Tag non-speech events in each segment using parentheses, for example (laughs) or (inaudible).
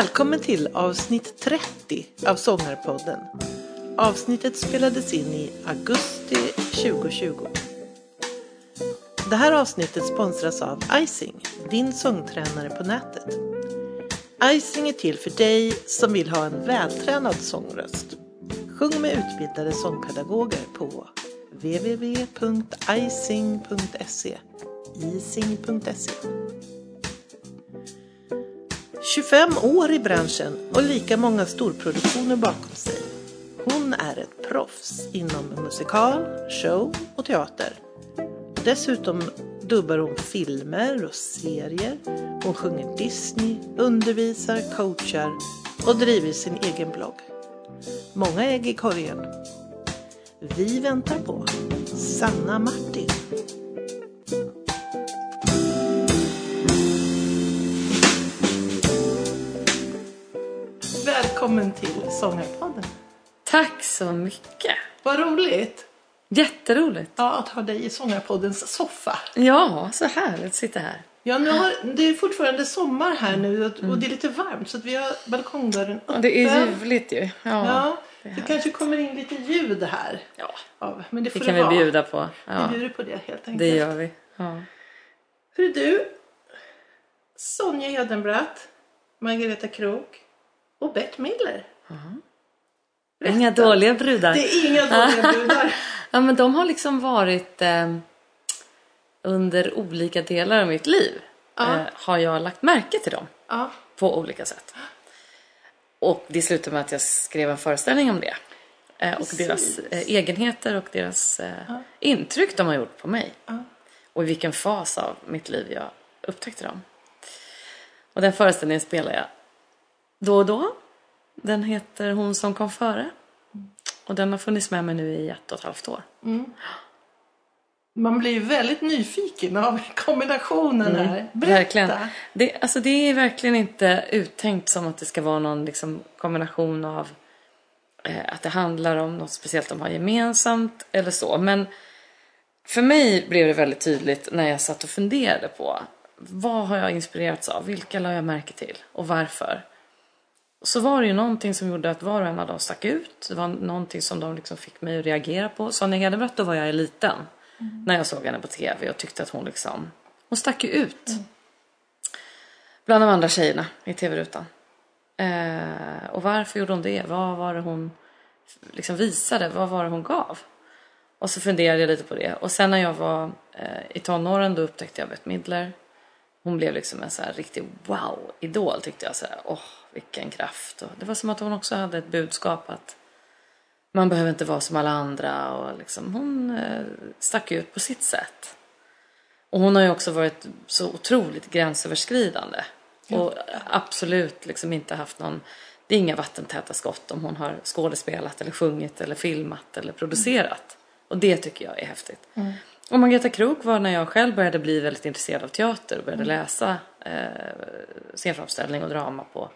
Välkommen till avsnitt 30 av Sångarpodden. Avsnittet spelades in i augusti 2020. Det här avsnittet sponsras av Icing, din sångtränare på nätet. Icing är till för dig som vill ha en vältränad sångröst. Sjung med utbildade sångpedagoger på www.icing.se Icing.se 25 år i branschen och lika många storproduktioner bakom sig. Hon är ett proffs inom musikal, show och teater. Dessutom dubbar hon filmer och serier. Hon sjunger Disney, undervisar, coachar och driver sin egen blogg. Många ägg i korgen. Vi väntar på Sanna Martin. Välkommen till Sångarpodden. Tack så mycket. Vad roligt Jätteroligt. ja, att ha dig i Sångarpoddens soffa. Ja, så härligt att sitta här. Ja, nu har, det är fortfarande sommar här nu och, och det är lite varmt så att vi har balkongdörren öppen. Det är ljuvligt ju. Ja, Ja, det det kanske kommer in lite ljud här. ja Av, men det får det det, kan vi vara. bjuda på. Ja, Vi bjuder på det helt enkelt. det gör vi. Ja. Hur är du? Sonja Hedenbratt, Margareta Krook och Bert Miller. Inga dåliga brudar. Det är inga dåliga (laughs) brudar. Ja, men de har liksom varit eh, under olika delar av mitt liv. Ja. Eh, har jag lagt märke till dem Ja, på olika sätt. Och det slutade med att jag skrev en föreställning om det. Eh, och Precis. deras eh, egenheter och deras eh, intryck de har gjort på mig. ja. och i vilken fas av mitt liv jag upptäckte dem. Och den föreställningen spelar jag då och då. Den heter Hon som kom före. Och den har funnits med mig nu i ett och ett halvt år. Man blir ju väldigt nyfiken av kombinationen här. Berätta. Mm, Verkligen. Det, alltså det är verkligen inte uttänkt som att det ska vara någon liksom kombination av eh, att det handlar om något speciellt de har gemensamt eller så. Men för mig blev det väldigt tydligt när jag satt och funderade på vad har jag inspirerats av? Vilka la jag märke till? Och varför? Så var det ju någonting som gjorde att var och en av dem stack ut. Det var någonting som de liksom fick mig att reagera på. Sonja Hedenbratt, då var jag liten. När jag såg henne på tv och tyckte att hon liksom, hon stack ju ut. Bland de andra tjejerna i tv-rutan. Eh, och varför gjorde hon det? Vad var det hon liksom visade? Vad var det hon gav? Och så funderade jag lite på det. Och sen när jag var eh, i tonåren då upptäckte jag Bette Midler. Hon blev liksom en så här riktig wow-idol tyckte jag. Så här, åh, vilken kraft. Och det var som att hon också hade ett budskap att man behöver inte vara som alla andra. Och liksom, hon eh, stack ut på sitt sätt. Och hon har ju också varit så otroligt gränsöverskridande. Och absolut liksom inte haft någon, det är inga vattentäta skott om hon har skådespelat eller sjungit eller filmat eller producerat. Och det tycker jag är häftigt. Och Margareta Krook var när jag själv började bli väldigt intresserad av teater och började läsa eh, scenframställning och drama på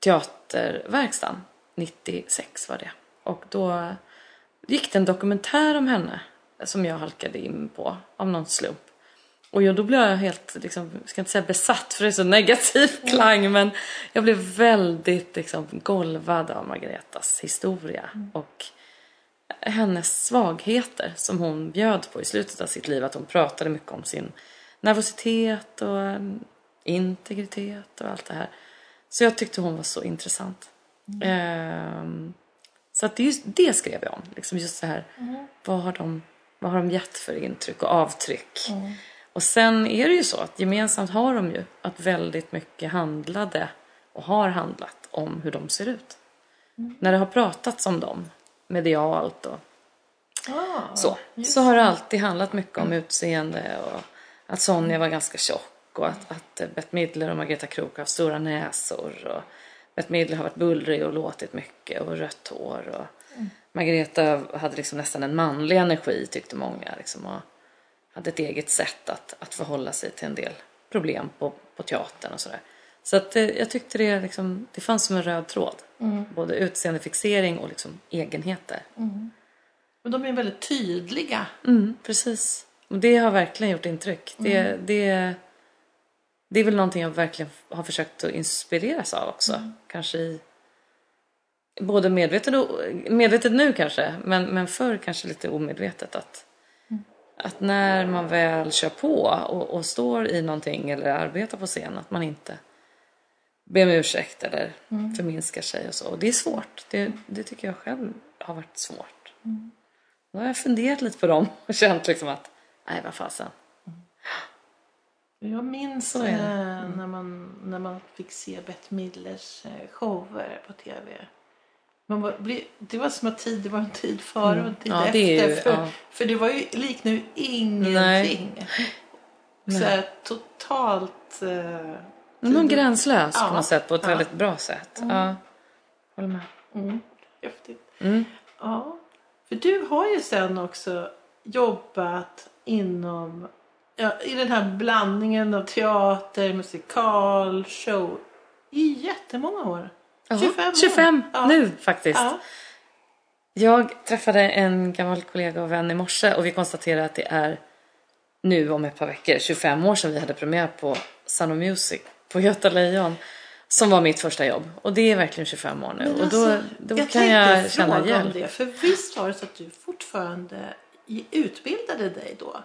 Teaterverkstan. 96 var det. Och då gick det en dokumentär om henne som jag halkade in på av någon slump. Och jag, då blev jag helt, liksom, jag ska inte säga besatt för det är så negativ klang men jag blev väldigt liksom, golvad av Margaretas historia och hennes svagheter som hon bjöd på i slutet av sitt liv. Att hon pratade mycket om sin nervositet och um, integritet och allt det här. Så jag tyckte hon var så intressant. Ehm, så att det, just, det skrev jag om. Liksom just så här, vad, har de, vad har de gett för intryck och avtryck? Och sen är det ju så att gemensamt har de ju att väldigt mycket handlade och har handlat om hur de ser ut. När det har pratats om dem medialt och Ah, så, så har det alltid handlat mycket om utseende och att Sonja var ganska tjock och att, att Bette Midler och Margareta Krook har stora näsor och Bette Midler har varit bullrig och låtit mycket och rött hår och Margareta hade liksom nästan en manlig energi tyckte många liksom och hade ett eget sätt att, att förhålla sig till en del problem på, på teatern och sådär. Så att eh, jag tyckte det liksom, det fanns som en röd tråd. Både utseendefixering och liksom egenheter. Men de är väldigt tydliga. Mm, precis. Och det har verkligen gjort intryck. Det, det, det är väl någonting jag verkligen har försökt att inspireras av också. Kanske i både medvetet och medvetet nu kanske, men, men förr kanske lite omedvetet att, att när man väl kör på och, och står i någonting eller arbetar på scen att man inte ber om ursäkt eller förminskar sig och så. Och det är svårt. Det, det tycker jag själv har varit svårt. Då har jag funderat lite på dem och (laughs) känt liksom att nej vad fasen. Jag minns eh, när, man, när man fick se Bette Midlers eh, shower på tv. Man var, det var som att tid, det var en tid före och en tid Mm. Ja, efter. ju- för, ja. för det var ju liknar ju ingenting. Så här, totalt... Eh, Någon gränslös Ja. på något sätt, på ett Ja. väldigt bra sätt. Ja. Håller med. mm, häftigt. Mm. Ja, för du har ju sen också jobbat inom ja, i den här blandningen av teater, musikal, show i jättemånga år. 25 år. 25 Ja. nu faktiskt. Ja. Jag träffade en gammal kollega och vän i morse och vi konstaterade att det är nu om ett par veckor 25 år sedan vi hade premiär på Sound of Music på Göta Lejon. Som var mitt första jobb. Och det är verkligen 25 år nu. Men och då, alltså, då jag kan tänkte jag känna fråga om hjälp. det. För visst var det så att du fortfarande utbildade dig då?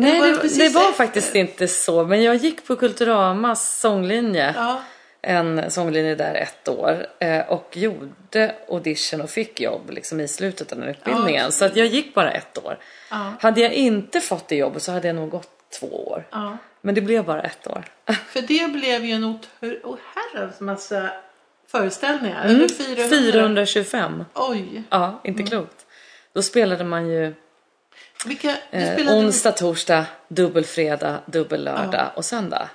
Nej, det, precis det var faktiskt inte så. Men jag gick på Kulturamas sånglinje. Ja. en sånglinje där ett år eh, och gjorde audition och fick jobb liksom i slutet av den utbildningen. Ja. Så att jag gick bara ett år. Ja. Hade jag inte fått det jobbet så hade jag nog gått två år. Men det blev bara ett år. (laughs) För det blev ju en oherrans massa föreställningar. Mm. Över 400. 425. Oj. Ja, inte Mm. klokt. Då spelade man ju Vilka, eh, onsdag, torsdag, dubbel fredag, dubbel lördag och söndag.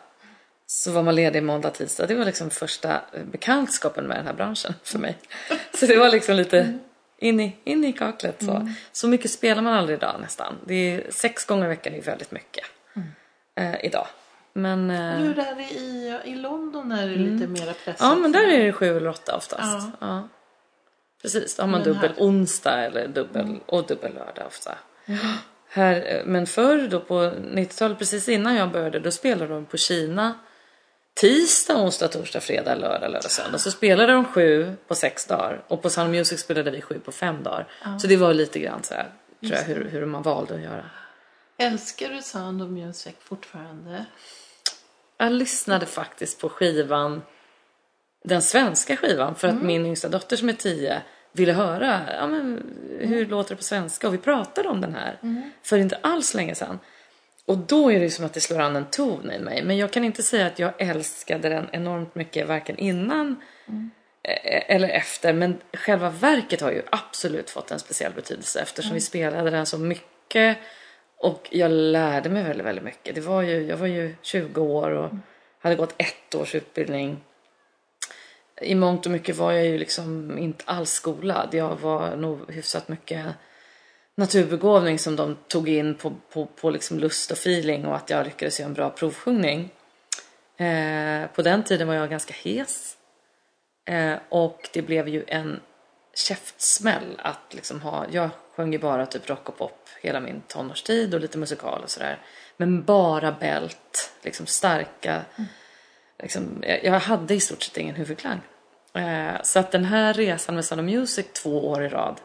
Så var man ledig måndag, tisdag. Det var liksom första eh, bekantskapen med den här branschen för mig. (laughs) Så det var liksom lite in i, in i kaklet. Så. så mycket spelar man aldrig idag nästan. Det är, sex gånger i veckan är väldigt mycket eh, idag. Men, eh, Hur är det i, i London är det lite mera pressat? ja, men där är det sju eller åtta oftast. Ja. Ja. Precis, då har man Men dubbel här- Mm. onsdag eller dubbel, och dubbel lördag ofta. Här, men förr då på 90-talet, precis innan jag började, då spelade de på Kina tisdag, onsdag, torsdag, fredag, lördag, lördag, söndag. Så spelade de sju på sex dagar och på Sound Music spelade vi sju på fem dagar. Så det var lite grann så här, tror jag, hur, hur man valde att göra. Älskar du Sound of Music fortfarande? Jag lyssnade faktiskt på skivan, den svenska skivan, för att Mm. min yngsta dotter som är tio ville höra ja, men, hur Mm. låter det på svenska och vi pratade om den här för inte alls länge sedan. Och då är det som att det slår an en ton i mig. Men jag kan inte säga att jag älskade den enormt mycket varken innan Mm. eh, eller efter. Men själva verket har ju absolut fått en speciell betydelse eftersom Mm. vi spelade den så mycket. Och jag lärde mig väldigt, väldigt mycket. Det var ju, jag var ju 20 år och hade gått ett års utbildning. I mångt och mycket var jag ju liksom inte alls skolad. Jag var nog hyfsat mycket naturbegåvning som de tog in på, på, på liksom lust och feeling och att jag lyckades göra en bra provsjungning. Eh, på den tiden var jag ganska hes. Eh, och det blev ju en käftsmäll att liksom ha, jag sjöng ju bara typ rock och pop hela min tonårstid och lite musikal och sådär. Men bara bält, liksom starka, mm liksom, jag, hade i stort sett ingen huvudklang. Eh, så att den här resan med Sound of Music två år i rad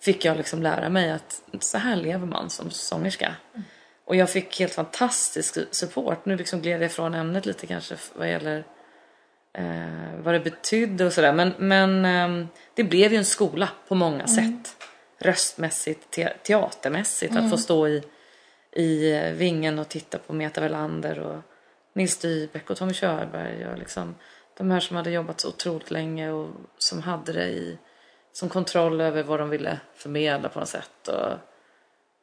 fick jag liksom lära mig att så här lever man som sångerska. Och jag fick helt fantastisk support. Nu liksom gled jag ifrån ämnet lite kanske vad gäller eh, vad det betydde och sådär. Men, men ehm, det blev ju en skola på många sätt. Röstmässigt, te- teatermässigt. Att få stå i, i eh, vingen och titta på Meta Velander och Nils Dybeck och Tommy Körberg. Och liksom, de här som hade jobbat så otroligt länge och som hade det i, som kontroll över vad de ville förmedla på något sätt. Och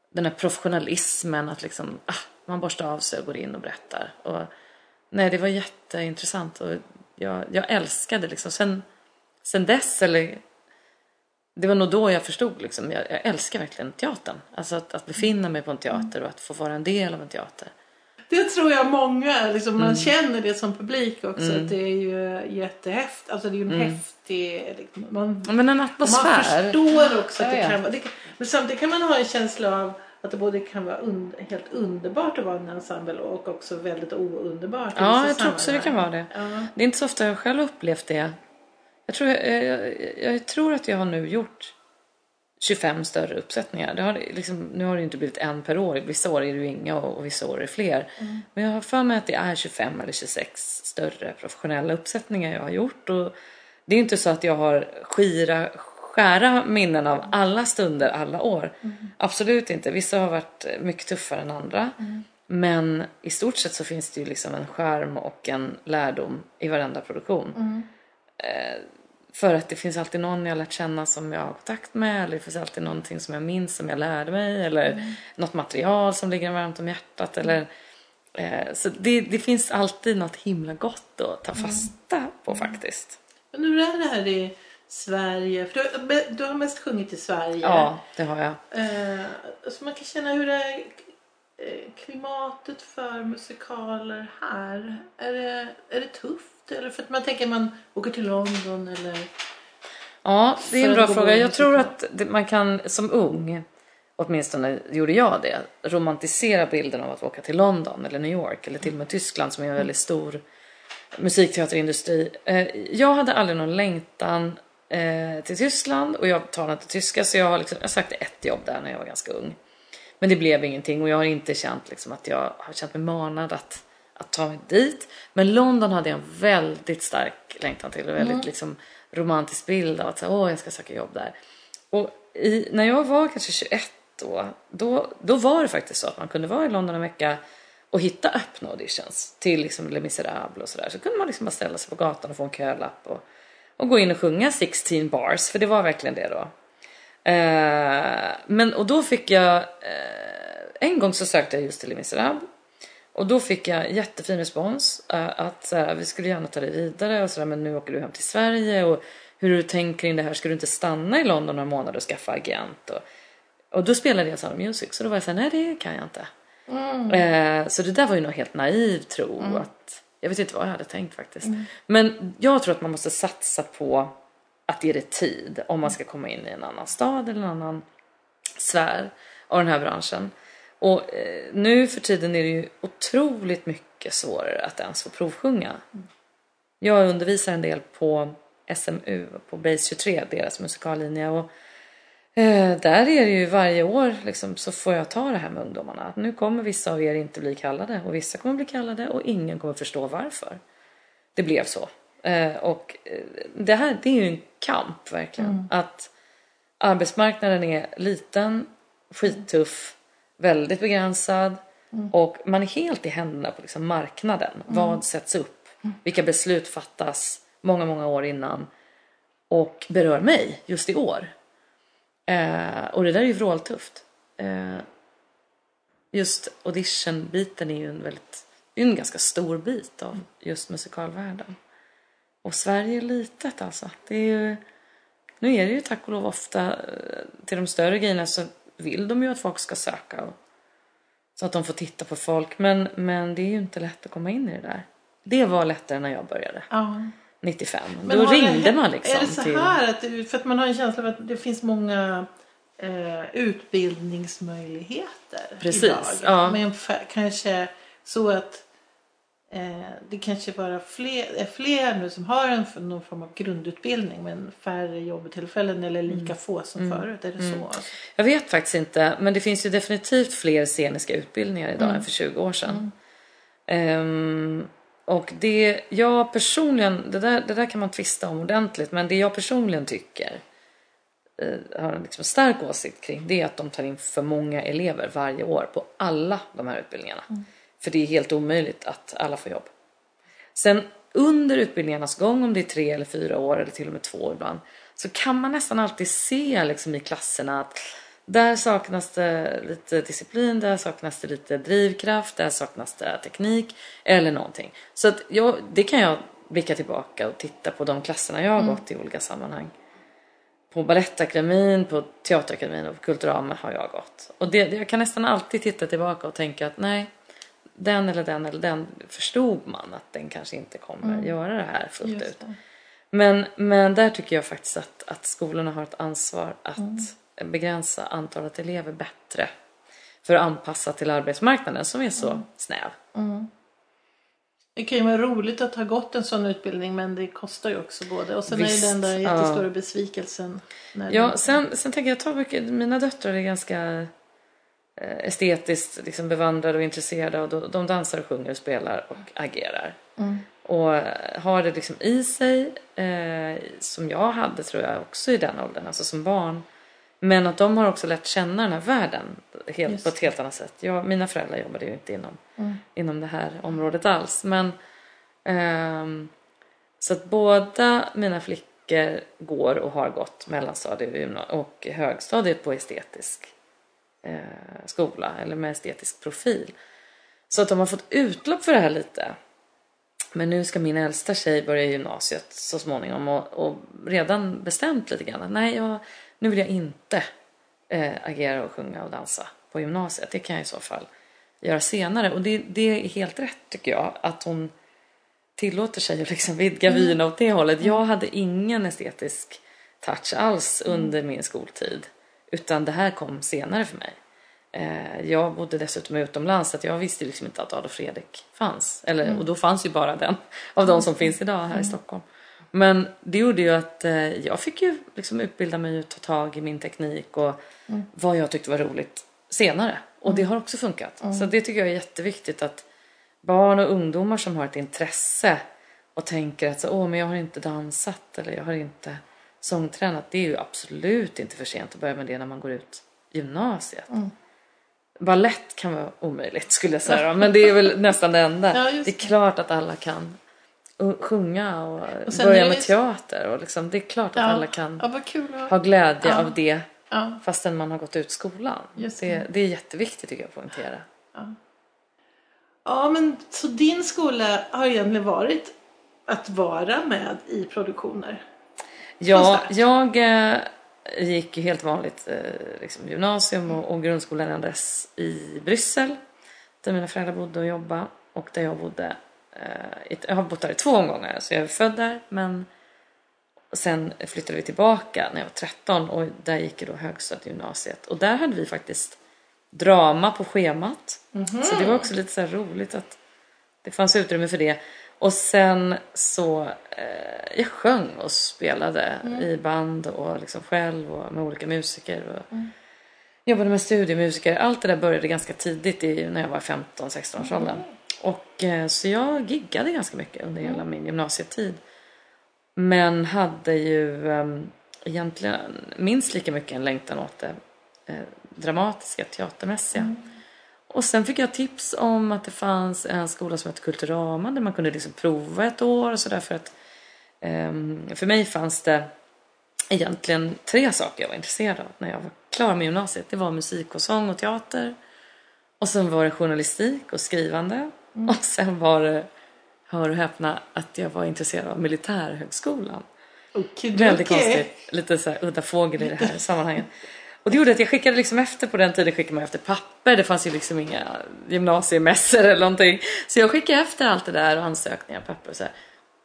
den här professionalismen att liksom, ah, man borstar av sig och går in och berättar. Och, nej, det var jätteintressant och jag, jag älskade liksom. Sen, sen dess, eller det var nog då jag förstod liksom, jag, jag älskar verkligen teatern. Alltså att, att befinna mig på en teater och att få vara en del av en teater. Det tror jag många, liksom, Mm. man känner det som publik också. Att det är ju jättehäftigt. Alltså det är ju en häftig... Liksom, man, Men en och man atmosfär. förstår också att Ja, det kan vara... Det kan, men samtidigt kan man ha en känsla av att det både kan vara und helt underbart att vara en ensemble och också väldigt ounderbart. Ja, vissa jag tror också det kan vara det. Ja. Det är inte så ofta jag själv upplevt det. Jag tror, jag, jag, jag tror att jag har nu gjort 25 större uppsättningar. Det har, liksom, nu har det inte blivit en per år. Vissa år är det ju inga och, och vissa år är det fler. Men jag har för mig att det är 25 eller 26 större professionella uppsättningar jag har gjort. Och det är inte så att jag har skira, skära minnen av alla stunder alla år. Absolut inte. Vissa har varit mycket tuffare än andra. Men i stort sett så finns det ju liksom en skärm och en lärdom i varenda produktion. Eh, för att det finns alltid någon jag lärt känna som jag har kontakt med eller det finns alltid någonting som jag minns som jag lärde mig eller något material som ligger varmt om hjärtat eller eh, så det, det finns alltid något himla gott att ta fasta på faktiskt. Men hur är det här i Sverige? För du, du har mest sjungit i Sverige. Ja, det har jag. Eh, så man kan känna hur det är klimatet för musikaler här. Är det, är det tufft? Eller för att man tänker man åker till London eller... Ja, det är en bra fråga. Jag tror att man kan som ung, åtminstone gjorde jag det, romantisera bilden av att åka till London eller New York eller till och med Tyskland som är en väldigt stor musikteaterindustri. Eh, Jag hade aldrig någon längtan eh, till Tyskland och jag talar inte tyska så jag har liksom, jag sökte ett jobb där när jag var ganska ung. Men det blev ingenting och jag har inte känt liksom att jag har känt mig manad att, att ta mig dit. Men London hade jag en väldigt stark längtan till och väldigt liksom romantisk bild av att säga, åh jag ska söka jobb där. Och i, när jag var kanske 21 då, då, då var det faktiskt så att man kunde vara i London en vecka och hitta öppna auditions till liksom Les Misérables och sådär. Så kunde man liksom bara ställa sig på gatan och få en kölapp och, och gå in och sjunga 16 bars, för det var verkligen det då. Eh, men och då fick jag, eh, en gång så sökte jag just till Les Misérables och då fick jag jättefin respons eh, att så här, vi skulle gärna ta dig vidare och sådär men nu åker du hem till Sverige och hur du tänker kring det här, ska du inte stanna i London några månader och skaffa agent? Och, och då spelade jag Sound Music så då var jag såhär, nej det kan jag inte. Eh, så det där var ju nog helt naiv tro att, jag vet inte vad jag hade tänkt faktiskt. Men jag tror att man måste satsa på att ge det tid om man ska komma in i en annan stad eller en annan sfär av den här branschen. Och eh, nu för tiden är det ju otroligt mycket svårare att ens få provsjunga. Jag undervisar en del på SMU, på Base 23, deras musikallinje. Och eh, där är det ju varje år liksom, så får jag ta det här med ungdomarna. Att nu kommer vissa av er inte bli kallade och vissa kommer bli kallade och ingen kommer förstå varför. Det blev så. Eh, och eh, det här det är ju en kamp verkligen. Att arbetsmarknaden är liten, skittuff, väldigt begränsad och man är helt i händerna på liksom marknaden. Vad sätts upp? Vilka beslut fattas många, många år innan och berör mig just i år? Eh, och det där är ju vråltufft. Eh, just auditionbiten är ju en väldigt, en ganska stor bit av just musikalvärlden. Och Sverige är litet alltså. Det är ju, nu är det ju tack och lov ofta eh, till de större grejerna så vill de ju att folk ska söka. Och, så att de får titta på folk. Men, men det är ju inte lätt att komma in i det där. Det var lättare när jag började. Ja. 95. Men Då det ringde man liksom Är det så till... här att för att man har en känsla av att det finns många eh, utbildningsmöjligheter Precis, idag. ja. Men kanske så att det kanske bara fler, är fler nu som har en, någon form av grundutbildning men färre jobbtillfällen eller lika Mm. få som förut. Är det så? Jag vet faktiskt inte, men det finns ju definitivt fler sceniska utbildningar idag Mm. än för 20 år sedan. Ehm, och det jag personligen, det där, det där kan man tvista om ordentligt, men det jag personligen tycker eh, har en liksom stark åsikt kring det är att de tar in för många elever varje år på alla de här utbildningarna. För det är helt omöjligt att alla får jobb. Sen under utbildningarnas gång, om det är tre eller fyra år eller till och med två ibland, så kan man nästan alltid se liksom i klasserna att där saknas det lite disciplin, där saknas det lite drivkraft, där saknas det teknik eller någonting. Så att jag, det kan jag blicka tillbaka och titta på de klasserna jag har gått i olika sammanhang. På Balettakademin, på Teaterakademin och på Kulturama har jag gått. Och det, jag kan nästan alltid titta tillbaka och tänka att nej, den eller den eller den förstod man att den kanske inte kommer göra det här fullt Just ut. det. Men, men där tycker jag faktiskt att, att skolorna har ett ansvar att begränsa antalet elever bättre. för att anpassa till arbetsmarknaden som är så Mm. snäv. Det kan ju vara roligt att ha gått en sån utbildning men det kostar ju också både. Och sen Visst, är det den där ja. jättestora besvikelsen. När Ja, sen, sen tänker jag ta mycket, mina döttrar är ganska estetiskt liksom bevandrade och intresserade och de, de dansar och sjunger och spelar och agerar. Och eh, har det liksom i sig, eh, som jag hade tror jag också i den åldern, alltså som barn. Men att de har också lärt känna den här världen helt, Just på ett helt annat sätt. Jag, mina föräldrar jobbade ju inte inom, inom det här området alls. Men, ehm, så att båda mina flickor går och har gått mellanstadiet och och högstadiet på estetisk eh, skola eller med estetisk profil. Så att de har fått utlopp för det här lite. Men nu ska min äldsta tjej börja gymnasiet så småningom och, och redan bestämt lite grann att nej, jag, nu vill jag inte eh, agera och sjunga och dansa på gymnasiet. Det kan jag i så fall göra senare. Och det, det är helt rätt tycker jag att hon tillåter sig att liksom vidga vyerna åt det hållet. Jag hade ingen estetisk touch alls under min skoltid. Utan det här kom senare för mig. Eh, jag bodde dessutom utomlands så att jag visste liksom inte att Adolf Fredrik fanns. Eller, Och då fanns ju bara den (laughs) av de som finns idag här i Stockholm. Men det gjorde ju att eh, jag fick ju liksom utbilda mig och ta tag i min teknik och vad jag tyckte var roligt senare. Och det har också funkat. Så det tycker jag är jätteviktigt att barn och ungdomar som har ett intresse och tänker att så, Åh, men jag har inte dansat eller jag har inte sångtränat. Det är ju absolut inte för sent att börja med det när man går ut gymnasiet. Ballett kan vara omöjligt skulle jag säga men det är väl nästan det enda. (laughs) Ja, just det är klart att alla kan sjunga och, Och börja med ju- teater och liksom, det är klart att Ja, alla kan ja, att- ha glädje av det Ja, fastän man har gått ut skolan. Just det. det. Det, är jätteviktigt tycker jag att poängtera. ja, men så din skola har egentligen varit att vara med i produktioner? Ja, jag eh, gick ju helt vanligt eh, liksom gymnasium och, och grundskolan dess i Bryssel. Där mina föräldrar bodde och jobbade. Och där jag bodde. Eh, i, jag har bott där i två omgångar. Så jag är född där. Men sen flyttade vi tillbaka när jag var 13. Och där gick jag då högstadiet gymnasiet. Och där hade vi faktiskt drama på schemat. Så det var också lite så roligt att det fanns utrymme för det. Och sen så, eh, jag sjöng och spelade i band och liksom själv och med olika musiker. Och Jobbade med studiemusiker. Allt det där började ganska tidigt i, när jag var 15-16 års åldern. Och eh, så jag giggade ganska mycket under hela min gymnasietid. Men hade ju eh, egentligen minst lika mycket en längtan åt det eh, dramatiska, teatermässiga. Och sen fick jag tips om att det fanns en skola som hette Kulturama där man kunde liksom prova ett år och sådär för att ehm, för mig fanns det egentligen tre saker jag var intresserad av när jag var klar med gymnasiet. Det var musik och sång och teater. Och sen var det journalistik och skrivande. Och sen var det, hör och häpna, att jag var intresserad av militärhögskolan. Okej, Väldigt okej. konstigt. Lite så här udda fågel i det här (laughs) sammanhanget. Och det gjorde att jag skickade liksom efter på den tiden skickade man efter papper. Det fanns ju liksom inga gymnasiemässor eller någonting. Så jag skickade efter allt det där och ansökningar och papper och så här.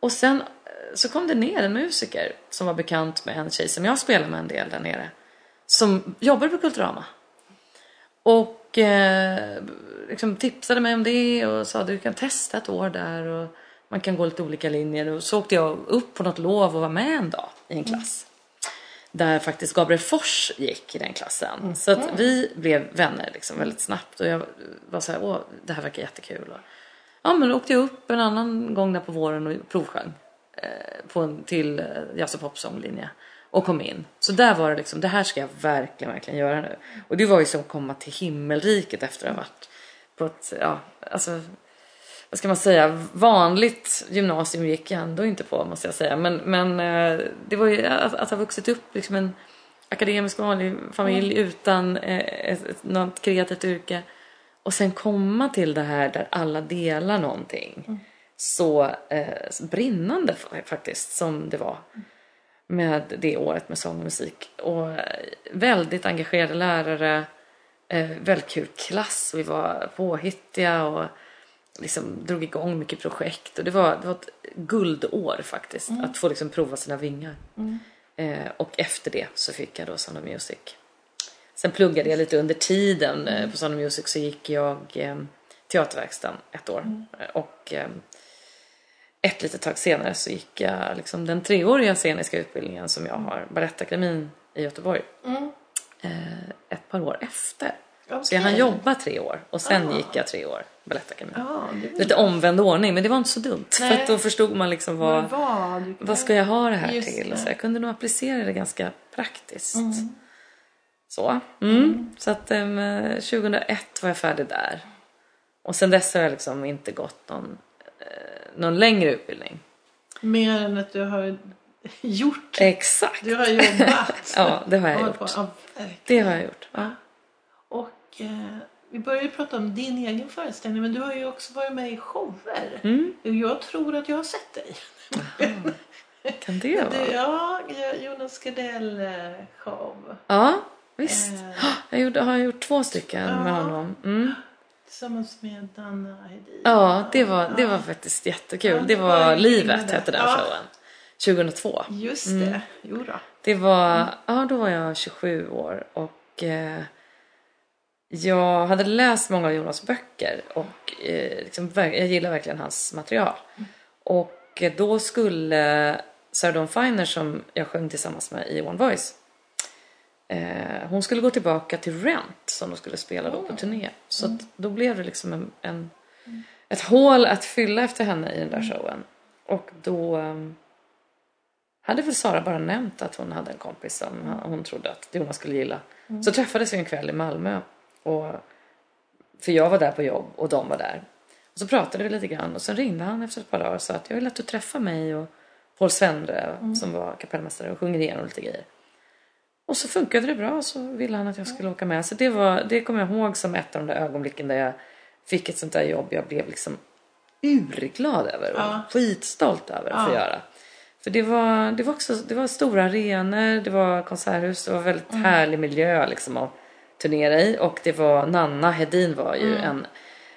Och sen eh, så kom det ner en musiker som var bekant med en tjej som jag spelade med en del där nere. Som jobbade på Kulturama. Och eh, liksom tipsade mig om det och sa du kan testa ett år där och man kan gå lite olika linjer. Och så åkte jag upp på något lov och var med en dag i en klass. Där faktiskt Gabriel Fors gick i den klassen. Så att vi blev vänner liksom väldigt snabbt. Och jag var så här, åh det här verkar jättekul. Och, ja men då åkte jag upp en annan gång där på våren och provsjöng. Eh, på en till eh, jazz och popsånglinje. Och kom in. Så där var det liksom, det här ska jag verkligen, verkligen göra nu. Och det var ju som att komma till himmelriket efter att ha varit på ett, ja, alltså vad ska man säga, vanligt gymnasium gick jag ändå inte på måste jag säga. Men, men eh, det var ju att, att ha vuxit upp liksom en akademisk vanlig familj utan eh, ett, ett, något kreativt yrke. Och sen komma till det här där alla delar någonting. Så eh, så brinnande fa- faktiskt som det var. Med det året med sång och musik. Och eh, väldigt engagerade lärare. Eh, väldigt kul klass. Vi var påhittiga och liksom drog igång mycket projekt. Och det var, det var ett guldår faktiskt. Att få liksom prova sina vingar. Eh, och efter det så fick jag då Sound of Music. sen pluggade jag lite under tiden. Eh, På Sound of Music så gick jag eh, teaterverkstan ett år. Eh, Och eh, ett litet tag senare så gick jag liksom den treåriga sceniska utbildningen som jag har, Balettakademin i Göteborg. Eh, ett par år efter. Så jag hann jobba tre år och sen Ah. gick jag tre år Balettakademin. Var Lite omvänd ordning men det var inte så dumt. Nej. För då förstod man liksom vad, vad, vad, ska jag ha det här Just till? det. Så jag kunde nog applicera det ganska praktiskt. Så. Mm. Så att um, 2001 var jag färdig där. Och sen dess har jag liksom inte gått någon, eh, någon längre utbildning. Mer än att du har gjort. Exakt. Du har jobbat. (laughs) Ja, det har jag gjort. Ja. Det har jag gjort. Ja. Eh, vi började ju prata om din egen föreställning men du har ju också varit med i shower. Mm. Jag tror att jag har sett dig. Kan det (laughs) vara? Ja, Jonas Gardell eh, show. Ja, visst. Eh, (gasps) Jag gjorde, har gjort två stycken med Ja. honom. Mm. tillsammans med Danna Hedin. Ja, det var, det var faktiskt jättekul. Ja, det det var var Livet hette den. Ja. showen. 2002. Just Mm. det, jo då. Det var, ja då var jag 27 år och eh, jag hade läst många av Jonas böcker och eh, liksom, jag gillar verkligen hans material. Och eh, då skulle Sarah Dawn Finer som jag sjöng tillsammans med i One Voice eh, hon skulle gå tillbaka till Rent som de skulle spela då på turné. Så att då blev det liksom en, en, ett hål att fylla efter henne i den där showen. Och då ehm, hade väl Sara bara nämnt att hon hade en kompis som hon trodde att Jonas skulle gilla. Så träffades vi en kväll i Malmö. Och, för jag var där på jobb och de var där. Och så pratade vi lite grann och sen ringde han efter ett par dagar och sa att jag vill att du träffar mig och Paul Svendre som var kapellmästare och sjunger igenom lite grejer. Och så funkade det bra och så ville han att jag skulle åka med. Så det, var, det kommer jag ihåg som ett av de där ögonblicken där jag fick ett sånt där jobb jag blev liksom urglad över och Ja. skitstolt över att få Ja. göra. För det var, det var också det var stora arenor, det var konserthus, det var väldigt härlig miljö liksom att turnera i. Och det var Nanna Hedin var ju en,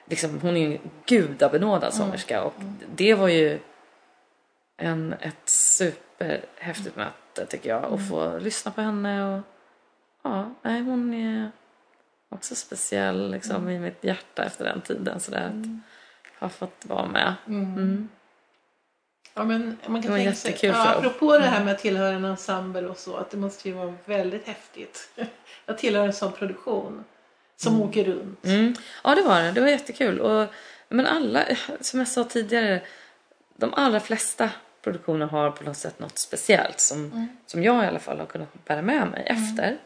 liksom, hon är ju en gudabenådad sångerska och det var ju en, ett superhäftigt möte tycker jag. Att få lyssna på henne och ja, nej, hon är också speciell liksom, i mitt hjärta efter den tiden. Sådär att ha fått vara med. Mm. Ja, men man Det kan var tänka sig, jättekul ja, show. apropå det här med att tillhöra en ensemble och så, att det måste ju vara väldigt häftigt. (laughs) att tillhöra en sån produktion som åker runt. Mm. Ja, det var det. Det var jättekul. Och, men alla, (laughs) som jag sa tidigare, de allra flesta produktioner har på något sätt något speciellt som, som jag i alla fall har kunnat bära med mig efter.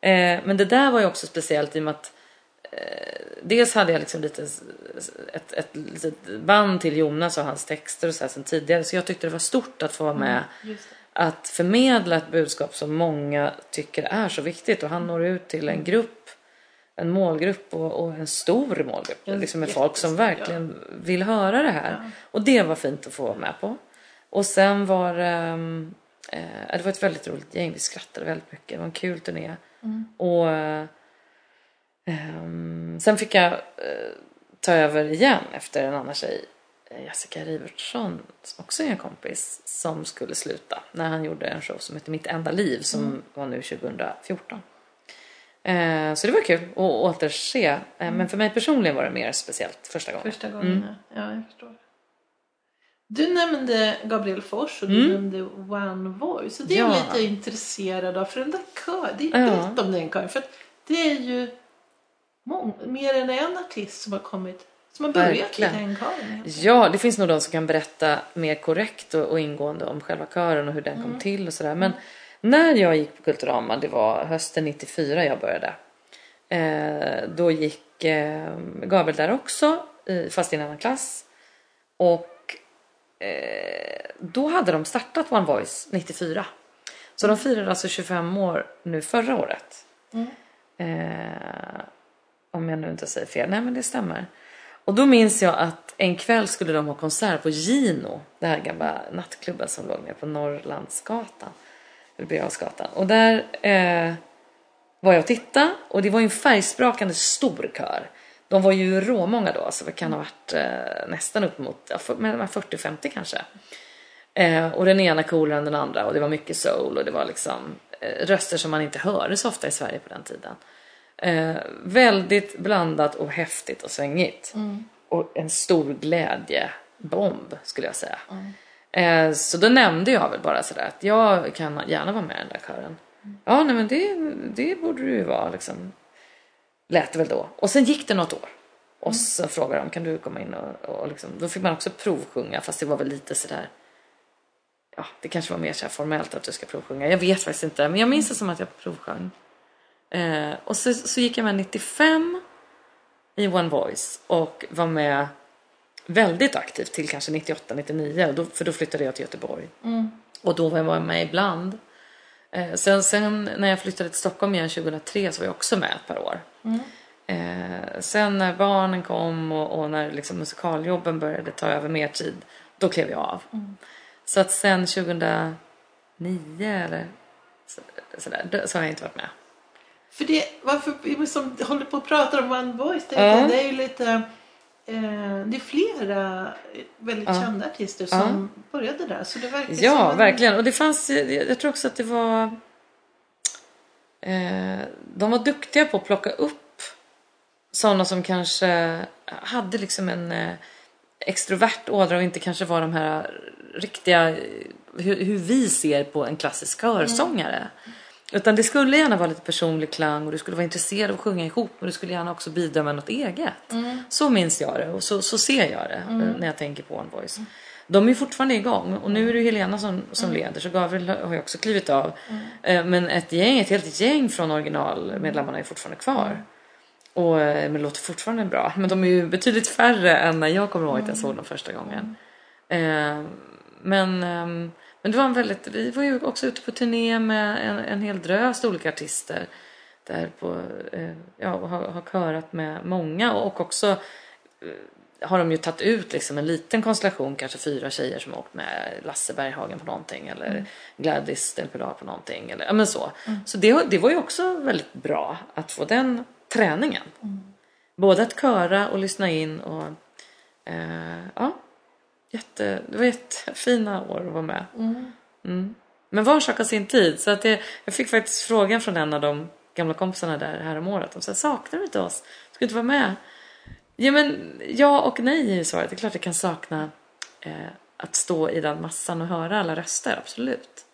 Eh, men det där var ju också speciellt i och med att dels hade jag liksom lite ett, ett litet band till Jonas och hans texter och så här sen tidigare så jag tyckte det var stort att få vara med det. att förmedla ett budskap som många tycker är så viktigt och han når ut till en grupp, en målgrupp och, och en stor målgrupp. En liksom med folk som verkligen vill höra det här. Och det var fint att få vara med på. Och sen var det, ehm, eh, det var ett väldigt roligt gäng, vi skrattade väldigt mycket, det var en kul turné. Och ehm, sen fick jag eh, ta över igen efter en annan tjej eh, Jessica Rivertsson som också är en kompis som skulle sluta när han gjorde en show som heter Mitt enda liv som var nu 2014. Eh, så det var kul att återse. Eh, Men för mig personligen var det mer speciellt första gången. Första gången, ja jag förstår. Du nämnde Gabriel Fors och du nämnde One Voice. Och det är jag Mm. Ja. lite intresserad av. För den där kör, det är Ja. berätta om den kören. För det är ju mång, mer än en artist som har kommit, som har börjat Verkligen. i den kören. Ja, det finns nog de som kan berätta mer korrekt och, och ingående om själva kören och hur den kom till och sådär. Men när jag gick på Kulturama, det var hösten 94 jag började. Eh, då gick eh, Gabriel där också, i, fast i en annan klass. Och eh, då hade de startat One Voice 94. Så de firade alltså 25 år nu förra året. Eh, om jag nu inte säger fel. Nej men det stämmer. Och då minns jag att en kväll skulle de ha konsert på Gino. Det här gamla nattklubben som låg nere på Norrlandsgatan. Birger Jarlsgatan. Och där eh, var jag och tittade och det var ju en färgsprakande stor kör. De var ju råmånga då så det kan ha varit eh, nästan upp mot ja, 40-50 kanske. Eh, och den ena coolare än den andra och det var mycket soul och det var liksom eh, röster som man inte hörde så ofta i Sverige på den tiden. Eh, väldigt blandat och häftigt och svängigt. Och en stor glädjebomb skulle jag säga. Eh, så då nämnde jag väl bara sådär att jag kan gärna vara med i den där kören. Ja, nej men det, det borde du ju vara liksom. Lät det väl då. Och sen gick det något år. Och så frågade de, kan du komma in och, och liksom, då fick man också provsjunga fast det var väl lite sådär Ja, det kanske var mer så här formellt att du ska provsjunga. Jag vet faktiskt inte, men jag minns det som att jag provsjöng. Eh, och så, så gick jag med 95 i One Voice och var med väldigt aktivt till kanske 98, 99 och då, för då flyttade jag till Göteborg. Och då var jag med ibland. Eh, sen, sen när jag flyttade till Stockholm igen 2003 så var jag också med ett par år. Eh, sen när barnen kom och, och när liksom musikaljobben började ta över mer tid, då klev jag av. Så att sen 2009 eller så, sådär, så har jag inte varit med. För det, varför vi som håller på att prata om One Voice, det, Ja. det är ju lite... Eh, det är flera väldigt kända artister som började där. Så det verkar Ja, en- verkligen. Och det fanns, jag tror också att det var... Eh, de var duktiga på att plocka upp sådana som kanske hade liksom en eh, extrovert ådra och inte kanske var de här riktiga, eh, hur, hur vi ser på en klassisk körsångare. Utan det skulle gärna vara lite personlig klang och du skulle vara intresserad av att sjunga ihop men du skulle gärna också bidra med något eget. Så minns jag det och så, så ser jag det eh, när jag tänker på One Voice. De är fortfarande igång och nu är det Helena som, som leder så Gabriel har ju också klivit av. Eh, Men ett gäng, ett helt gäng från originalmedlemmarna är fortfarande kvar. Och, eh, men låter fortfarande bra. Men de är ju betydligt färre än när jag kommer ihåg att jag såg dem första gången. Men, ehm, men det var en väldigt, vi var ju också ute på turné med en, en hel drös olika artister. Där på, eh, ja, har, har körat med många och också eh, har de ju tagit ut liksom en liten konstellation, kanske fyra tjejer som har åkt med Lasse Berghagen på någonting eller Gladys Del Pilar på någonting. Eller, ja, men så så det, det var ju också väldigt bra att få den träningen. Både att köra och lyssna in och eh, ja, jätte, det var jättefina år att vara med. Mm. Men var sak har sin tid. Så att det, jag fick faktiskt frågan från en av de gamla kompisarna där här om året. De sa, saknar du inte oss? Ska du inte vara med? Ja, men ja och nej är ju svaret. Det är klart jag kan sakna eh, att stå i den massan och höra alla röster, absolut.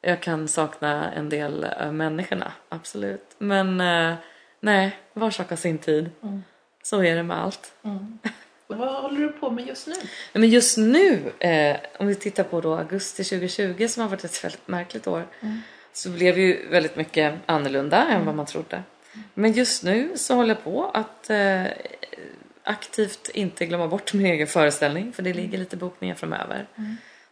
Jag kan sakna en del av människorna, absolut. Men eh, nej, var sak har sin tid. Så är det med allt. Vad håller du på med just nu? Nej, Men just nu, eh, om vi tittar på då augusti 2020 som har varit ett väldigt märkligt år. Så blev ju väldigt mycket annorlunda än vad man trodde. Men just nu så håller jag på att eh, aktivt inte glömma bort min egen föreställning. För det ligger lite bokningar framöver.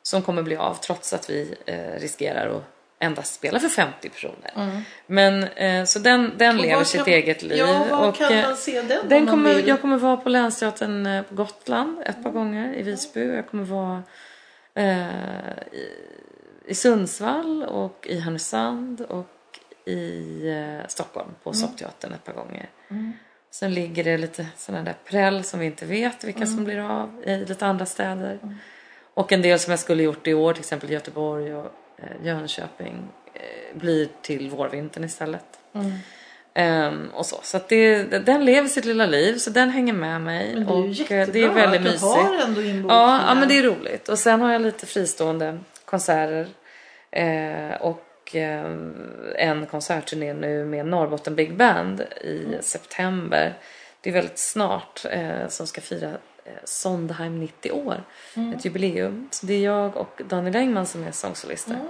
Som kommer bli av trots att vi eh, riskerar att endast spela för 50 personer. Men eh, så den, den lever sitt kan- eget liv. Ja, och, kan eh, man se den? den kommer, vill? jag kommer vara på Länsteatern eh, på Gotland ett par gånger i Visby. Jag kommer vara eh, i, i Sundsvall och i Härnösand och i eh, Stockholm på Soppteatern ett par gånger. Sen ligger det lite sådana där präll som vi inte vet vilka som blir av i lite andra städer. Och en del som jag skulle gjort i år, till exempel Göteborg och eh, Jönköping, eh, blir till vårvintern istället. Ehm, och så så det, den lever sitt lilla liv så den hänger med mig. Men det är ju och eh, jättebra det är väldigt att du mysigt. har ändå inbokningar. Ja, ja men det är roligt. Och sen har jag lite fristående konserter. Eh, och eh, en konsertturné nu med Norrbotten Big Band i Mm. september. Det är väldigt snart eh, som ska fira eh, Sondheim 90 år. Mm. Ett jubileum. Så det är jag och Daniel Engman som är sångsolister. Mm.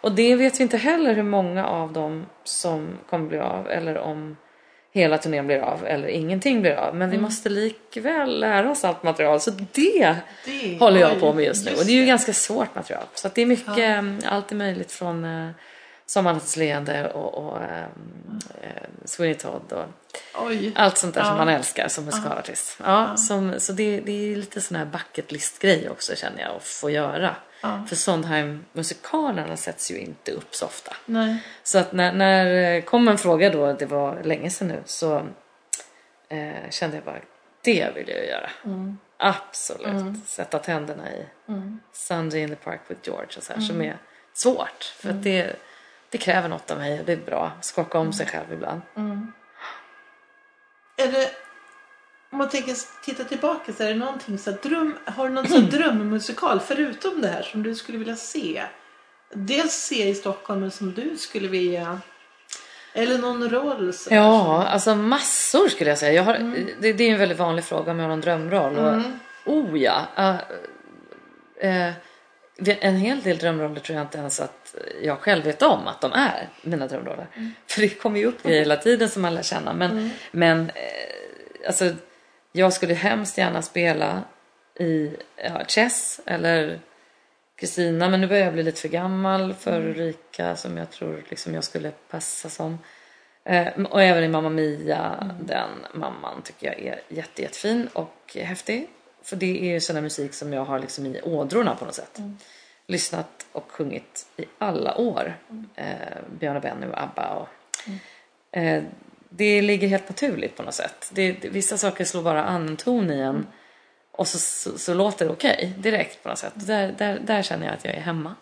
Och det vet vi inte heller hur många av dem som kommer bli av eller om hela turnén blir av eller ingenting blir av. Men vi måste likväl lära oss allt material så det Det håller jag på med just nu. just Och det är ju ganska svårt material. Så det är mycket, ja. allt är möjligt från eh, Sommarnattens leende och, och ehm, eh, Sweeney Todd och Oj. allt sånt där som Ja. man älskar som musikalartist. Ja, som, så det, det är lite sån här bucket list grej också känner jag att få göra. Ja. För Sondheim-musikalerna sätts ju inte upp så ofta. Nej. Så att när, när eh, kom en fråga då, det var länge sedan nu, så eh, kände jag bara det vill jag göra. Absolut. Sätta tänderna i Sunday in the Park with George och så här, som är svårt. För att det, det kräver något av mig och det är bra. Skaka om sig själv ibland. Är det, om man tänker titta tillbaka så är det någonting så dröm, har du någon sån drömmusikal förutom det här som du skulle vilja se? Dels se i Stockholm men som du skulle vilja eller någon roll så Ja, alltså massor skulle jag säga. Jag har, det, det är en väldigt vanlig fråga om jag har någon drömroll. Och, oh ja. eh, eh, en hel del drömroller tror jag inte ens att jag själv vet om att de är mina drömroller. (laughs) För det kommer ju upp grejer hela tiden som man lär känna. Men, men eh, alltså, jag skulle hemskt gärna spela i ja, Chess eller Kristina. Men nu börjar jag bli lite för gammal för Ulrika som jag tror liksom jag skulle passa som. Eh, och även i Mamma Mia, den mamman tycker jag är jätte, jättefin och häftig. För det är ju sån musik som jag har liksom i ådrorna på något sätt. Lyssnat och sjungit i alla år. Eh, Björn och Benny och ABBA och eh, det ligger helt naturligt på något sätt. Det, det, vissa saker slår bara an en ton i en och så, så, så låter det okej direkt på något sätt. Där, där, där känner jag att jag är hemma.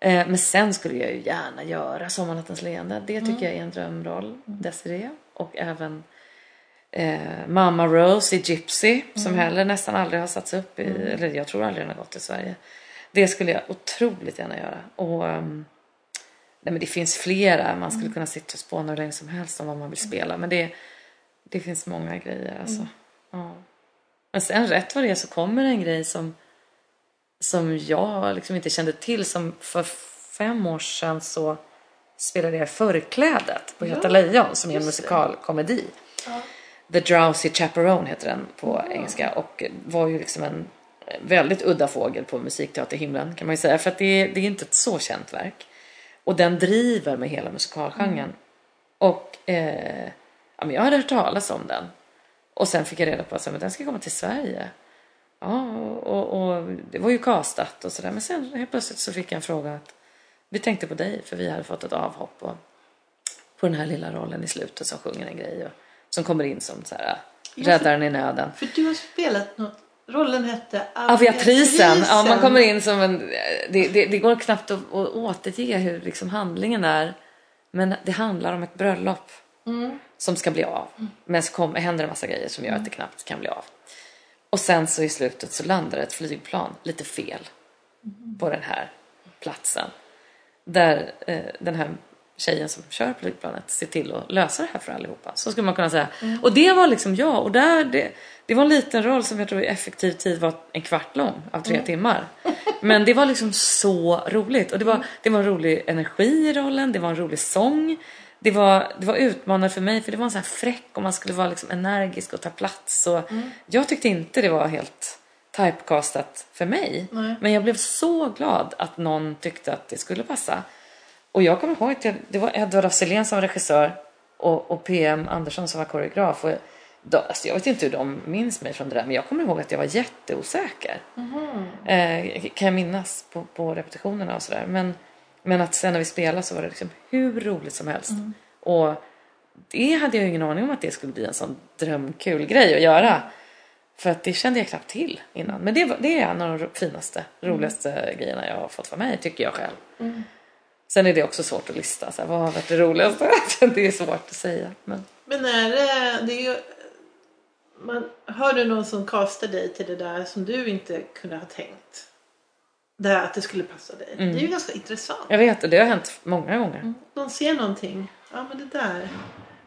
Eh, men sen skulle jag ju gärna göra Sommarnattens leende. Det tycker jag är en drömroll. Desiree. Och även eh, Mamma Rose i Gypsy. Som heller nästan aldrig har satts upp. I, Eller jag tror aldrig den har gått till Sverige. Det skulle jag otroligt gärna göra. Och ehm, nej men det finns flera. Man skulle kunna sitta och spåna hur länge som helst om vad man vill spela. Men det, det finns många grejer alltså. Ja. Men sen rätt vad det är så kommer en grej som som jag liksom inte kände till. Som för fem år sedan så spelade jag Förklädet på Göta Lejon som är en musikalkomedi. The Drowsy Chaperone heter den på engelska och var ju liksom en väldigt udda fågel på musikteaterhimlen kan man ju säga för att det är, det är inte ett så känt verk. Och den driver med hela musikalgenren. Och eh, ja, men jag hade hört talas om den. Och sen fick jag reda på att den ska komma till Sverige. Ja, och, och det var ju castat och sådär. Men sen helt plötsligt så fick jag en fråga att vi tänkte på dig för vi hade fått ett avhopp och, på den här lilla rollen i slutet som sjunger en grej och som kommer in som så här, räddaren i nöden. För du har spelat något. Rollen hette Aviatrisen. Ja, man kommer in som en... Det, det, det går knappt att, att återge hur liksom handlingen är. Men det handlar om ett bröllop som ska bli av. Men så kom, händer en massa grejer som gör att det knappt kan bli av. Och sen så i slutet så landar ett flygplan lite fel på den här platsen. Där eh, den här tjejen som kör flygplanet ser till att lösa det här för allihopa. Så skulle man kunna säga. Och det var liksom jag. Och där, det, det var en liten roll som jag tror i effektiv tid var en kvart lång av tre timmar. Men det var liksom så roligt. Och det var, det var en rolig energi i rollen. Det var en rolig sång. Det var, det var utmanande för mig för det var en sån här fräck och man skulle vara liksom energisk och ta plats. Och Jag tyckte inte det var helt typecastat för mig. Nej. Men jag blev så glad att någon tyckte att det skulle passa. Och jag kommer ihåg att det var Edvard af som var regissör och, och PM Andersson som var koreograf. Och då, alltså jag vet inte hur de minns mig från det där men jag kommer ihåg att jag var jätteosäker. Eh, kan jag minnas på, på repetitionerna och sådär. Men, men att sen när vi spelade så var det liksom hur roligt som helst. Och det hade jag ingen aning om att det skulle bli en sån drömkul grej att göra. För att det kände jag knappt till innan. Men det, det är en av de finaste, roligaste grejerna jag har fått vara med i tycker jag själv. Sen är det också svårt att lista. Så här, vad har varit det roligaste? (laughs) det är svårt att säga. Men... Men är det, det är ju, man, har du någon som castar dig till det där som du inte kunde ha tänkt? Det här att det skulle passa dig. Det är ju ganska intressant. Jag vet, det har hänt många gånger. Någon ser någonting. Ja men det där.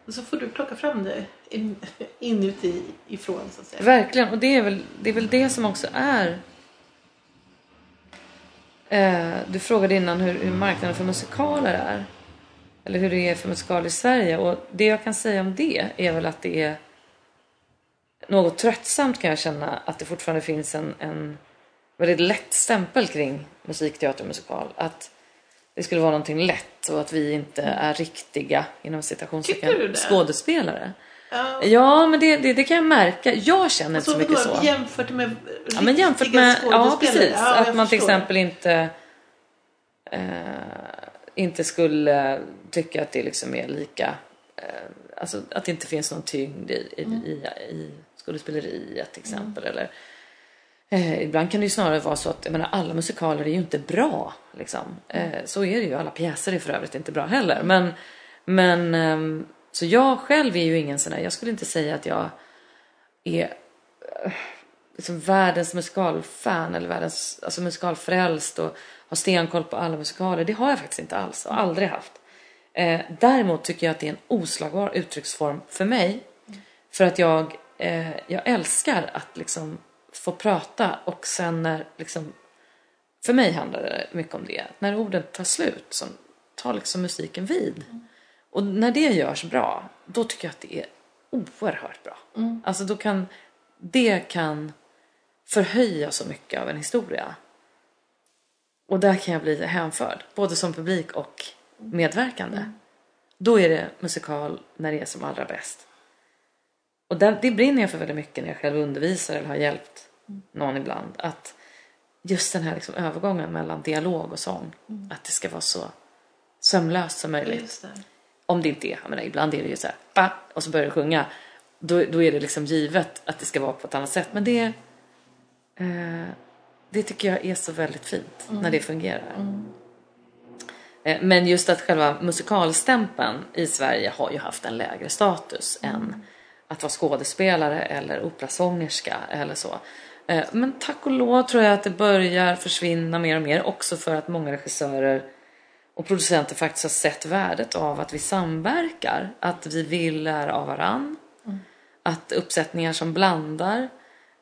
Och så får du plocka fram det in, (laughs) inuti ifrån så att säga. Verkligen, och det är väl det, är väl det som också är... Eh, du frågade innan hur, hur marknaden för musikaler är. Eller hur det är för musikaler i Sverige. Och det jag kan säga om det är väl att det är något tröttsamt kan jag känna att det fortfarande finns en, en väldigt lätt stämpel kring musikteater och musikal. Att det skulle vara någonting lätt och att vi inte är riktiga inom citationstecken skådespelare. Ja. Men det, det, det kan jag märka. Jag känner inte Så så mycket så. jämfört med Ja, men jämfört med, ja precis, Ja, att man till exempel inte eh, inte skulle tycka att det liksom är lika, eh, alltså att det inte finns någon tyngd i, i, Mm. i, i skådespeleriet till exempel. Eller, Eh, ibland kan det ju snarare vara så att jag menar, alla musikaler är ju inte bra. Liksom. Eh, så är det ju. Alla pjäser är för övrigt inte bra heller. Men, men ehm, så jag själv är ju ingen sån där. Jag skulle inte säga att jag är eh, liksom världens musikalfan eller världens alltså musikalfrälst och har stenkoll på alla musikaler. Det har jag faktiskt inte alls och aldrig haft. Eh, däremot tycker jag att det är en oslagbar uttrycksform för mig. För att jag, eh, jag älskar att liksom få prata och sen när liksom för mig handlar det mycket om det. När orden tar slut så tar liksom musiken vid. Och när det görs bra, då tycker jag att det är oerhört bra. Mm. Alltså då kan, det kan förhöja så mycket av en historia. Och där kan jag bli hänförd, både som publik och medverkande. Då är det musikal när det är som allra bäst. Och det, det brinner jag för väldigt mycket när jag själv undervisar eller har hjälpt någon ibland. Att just den här liksom övergången mellan dialog och sång, att det ska vara så sömlöst som möjligt. Om det inte är, jag menar, ibland är det ju så här, ba, och så börjar det sjunga. Då, då är det liksom givet att det ska vara på ett annat sätt. Men det, eh, det tycker jag är så väldigt fint när det fungerar. Eh, men just att själva musikalstämpeln i Sverige har ju haft en lägre status än att vara skådespelare eller operasångerska eller så. Eh, Men tack och lov tror jag att det börjar försvinna mer och mer också för att många regissörer och producenter faktiskt har sett värdet av att vi samverkar. Att vi vill lära av varann. Att uppsättningar som blandar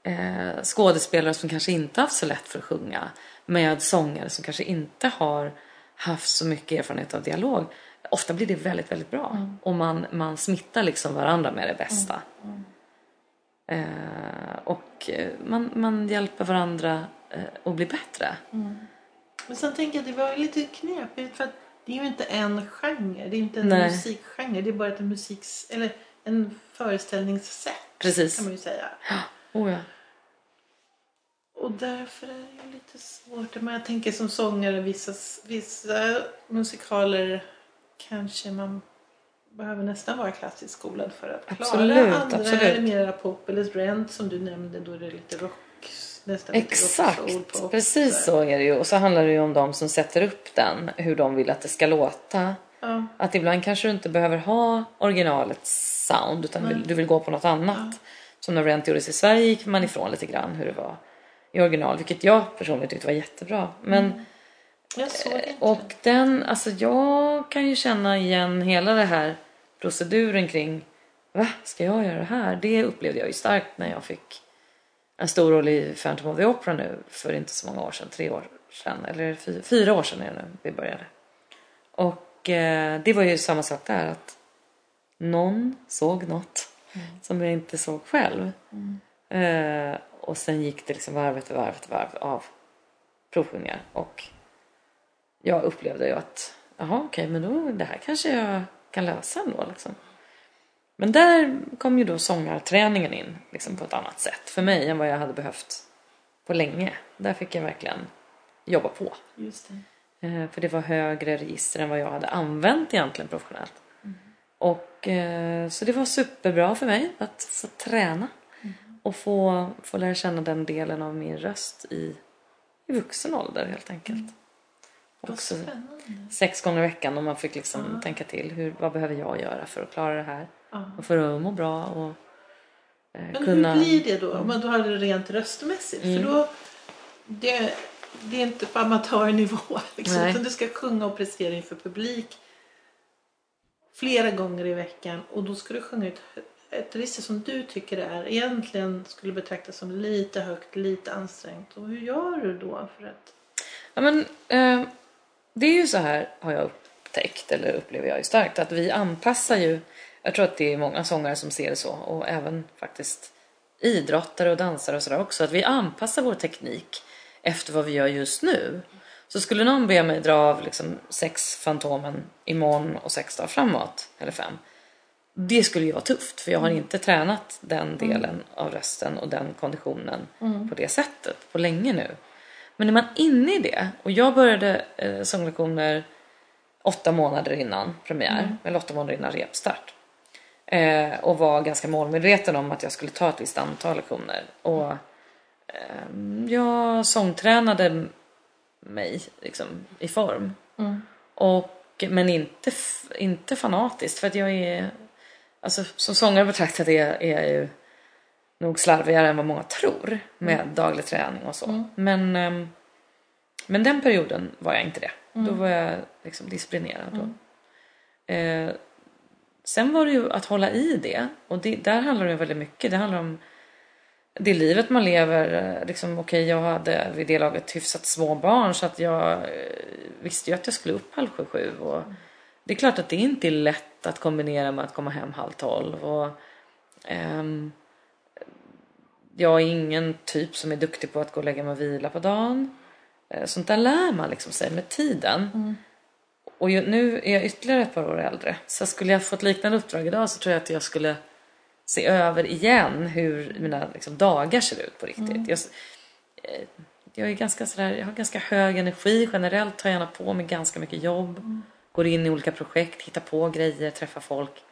eh, skådespelare som kanske inte haft så lätt för att sjunga med sångare som kanske inte har haft så mycket erfarenhet av dialog. Ofta blir det väldigt, väldigt bra. Och man, man smittar liksom varandra med det bästa. Eh, och eh, man, man hjälper varandra eh, att bli bättre. Men sen tänker jag att det var lite knepigt för att det är ju inte en genre. Det är inte en Nej. musikgenre. Det är bara ett musiks... Eller en föreställningssätt Precis. kan man ju säga. (gasps) Oh, ja. Och därför är det lite svårt. Men jag tänker som sångare, vissa, vissa musikaler kanske man behöver nästan vara klassiskt skolad för att klara. Absolut, Andra absolut. är det mera pop eller Rent som du nämnde. Då är det lite rock. Nästan Exakt, pop, precis så är det ju. Och så handlar det ju om de som sätter upp den, hur de vill att det ska låta. Ja. Att ibland kanske du inte behöver ha originalets sound utan vill, du vill gå på något annat. Som när Rent gjordes i Sverige gick man ifrån lite grann hur det var i original, vilket jag personligen tyckte var jättebra. Men såg inte. och den, alltså jag kan ju känna igen hela det här proceduren kring Va, ska jag göra det här? Det upplevde jag ju starkt när jag fick en stor roll i Phantom of the Opera nu för inte så många år sedan, tre år sedan, eller fy, fyra år sedan är det nu vi började. Och eh, det var ju samma sak där att någon såg något som jag inte såg själv. Eh, och sen gick det liksom varv efter varv efter varv av provsjungningar och jag upplevde ju att jaha okej men då det här kanske jag kan lösa ändå liksom. Men där kom ju då sångarträningen in liksom på ett annat sätt för mig än vad jag hade behövt på länge. Där fick jag verkligen jobba på. Just det. Eh, För det var högre register än vad jag hade använt egentligen professionellt. Och eh, så det var superbra för mig att få träna och få, få lära känna den delen av min röst i, i vuxen ålder helt enkelt. Vad Också sex gånger i veckan och man fick liksom tänka till hur, vad behöver jag göra för att klara det här. Och för att må bra och eh, Men kunna... hur blir det då? Om man har det rent röstmässigt? Mm. För då, det, det är inte på amatörnivå. (laughs) Liksom, Nej. utan du ska sjunga och prestera inför publik flera gånger i veckan. Och då ska du sjunga ett, ett register som du tycker är egentligen skulle betraktas som lite högt, lite ansträngt. Och hur gör du då? för att... Ja, men, eh, det är ju så här har jag upptäckt, eller upplever jag ju starkt, att vi anpassar ju, jag tror att det är många sångare som ser det så och även faktiskt idrottare och dansare och sådär också, att vi anpassar vår teknik efter vad vi gör just nu. Så skulle någon be mig dra av liksom sex Fantomen imorgon och sex dagar framåt, eller fem, det skulle ju vara tufft för jag har inte tränat den delen av rösten och den konditionen på det sättet på länge nu. Men är man inne i det och jag började eh, sånglektioner åtta månader innan premiär, eller åtta månader innan repstart. Eh, och var ganska målmedveten om att jag skulle ta ett visst antal lektioner. Och ehm, jag sångtränade mig liksom, i form. Mm. Och, men inte, inte fanatiskt för att jag är, alltså som sångare betraktad är, är jag ju nog slarvigare än vad många tror med daglig träning och så. Men, ehm, men den perioden var jag inte det. Då var jag liksom disciplinerad. Då. Sen var det ju att hålla i det och det, där handlar det väldigt mycket. Det handlar om det livet man lever. Liksom, Okej, jag hade vid det laget hyfsat små barn så att jag eh, visste ju att jag skulle upp halv sju, sju. Och det är klart att det inte är lätt att kombinera med att komma hem halv tolv. Och, ehm, jag är ingen typ som är duktig på att gå och lägga mig och vila på dagen. Eh, sånt där lär man liksom sig med tiden. Mm. Och nu är jag ytterligare ett par år äldre. Så skulle jag få ett liknande uppdrag idag så tror jag att jag skulle se över igen hur mina liksom, dagar ser ut på riktigt. Jag, eh, jag, är ganska sådär, jag har ganska hög energi generellt, tar gärna på mig ganska mycket jobb. Går in i olika projekt, hittar på grejer, träffar folk.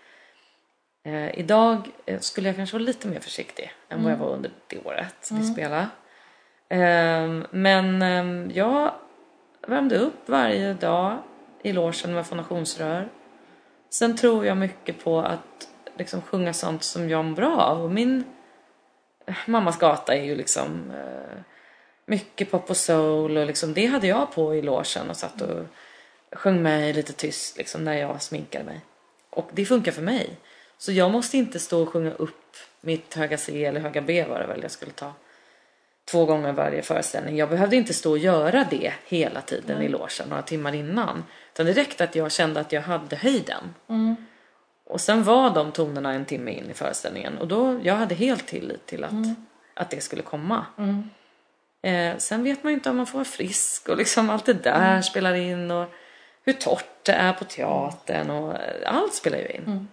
Eh, idag eh, skulle jag kanske vara lite mer försiktig än vad jag var under det året vi spelade. Ehm, men ehm, jag värmde upp varje dag i logen med fonationsrör. Sen tror jag mycket på att liksom sjunga sånt som jag mår bra av. Och min eh, mammas gata är ju liksom eh, mycket pop och soul och liksom det hade jag på i logen och satt och sjöng med lite tyst liksom när jag sminkade mig. Och det funkar för mig. Så jag måste inte stå och sjunga upp mitt höga C eller höga B var det väl jag skulle ta två gånger varje föreställning. Jag behövde inte stå och göra det hela tiden i logen några timmar innan. Utan det räckte att jag kände att jag hade höjden. Och sen var de tonerna en timme in i föreställningen och då, jag hade helt tillit till att, att det skulle komma. Eh, sen vet man ju inte om man får vara frisk och liksom allt det där spelar in och hur torrt det är på teatern och eh, allt spelar ju in.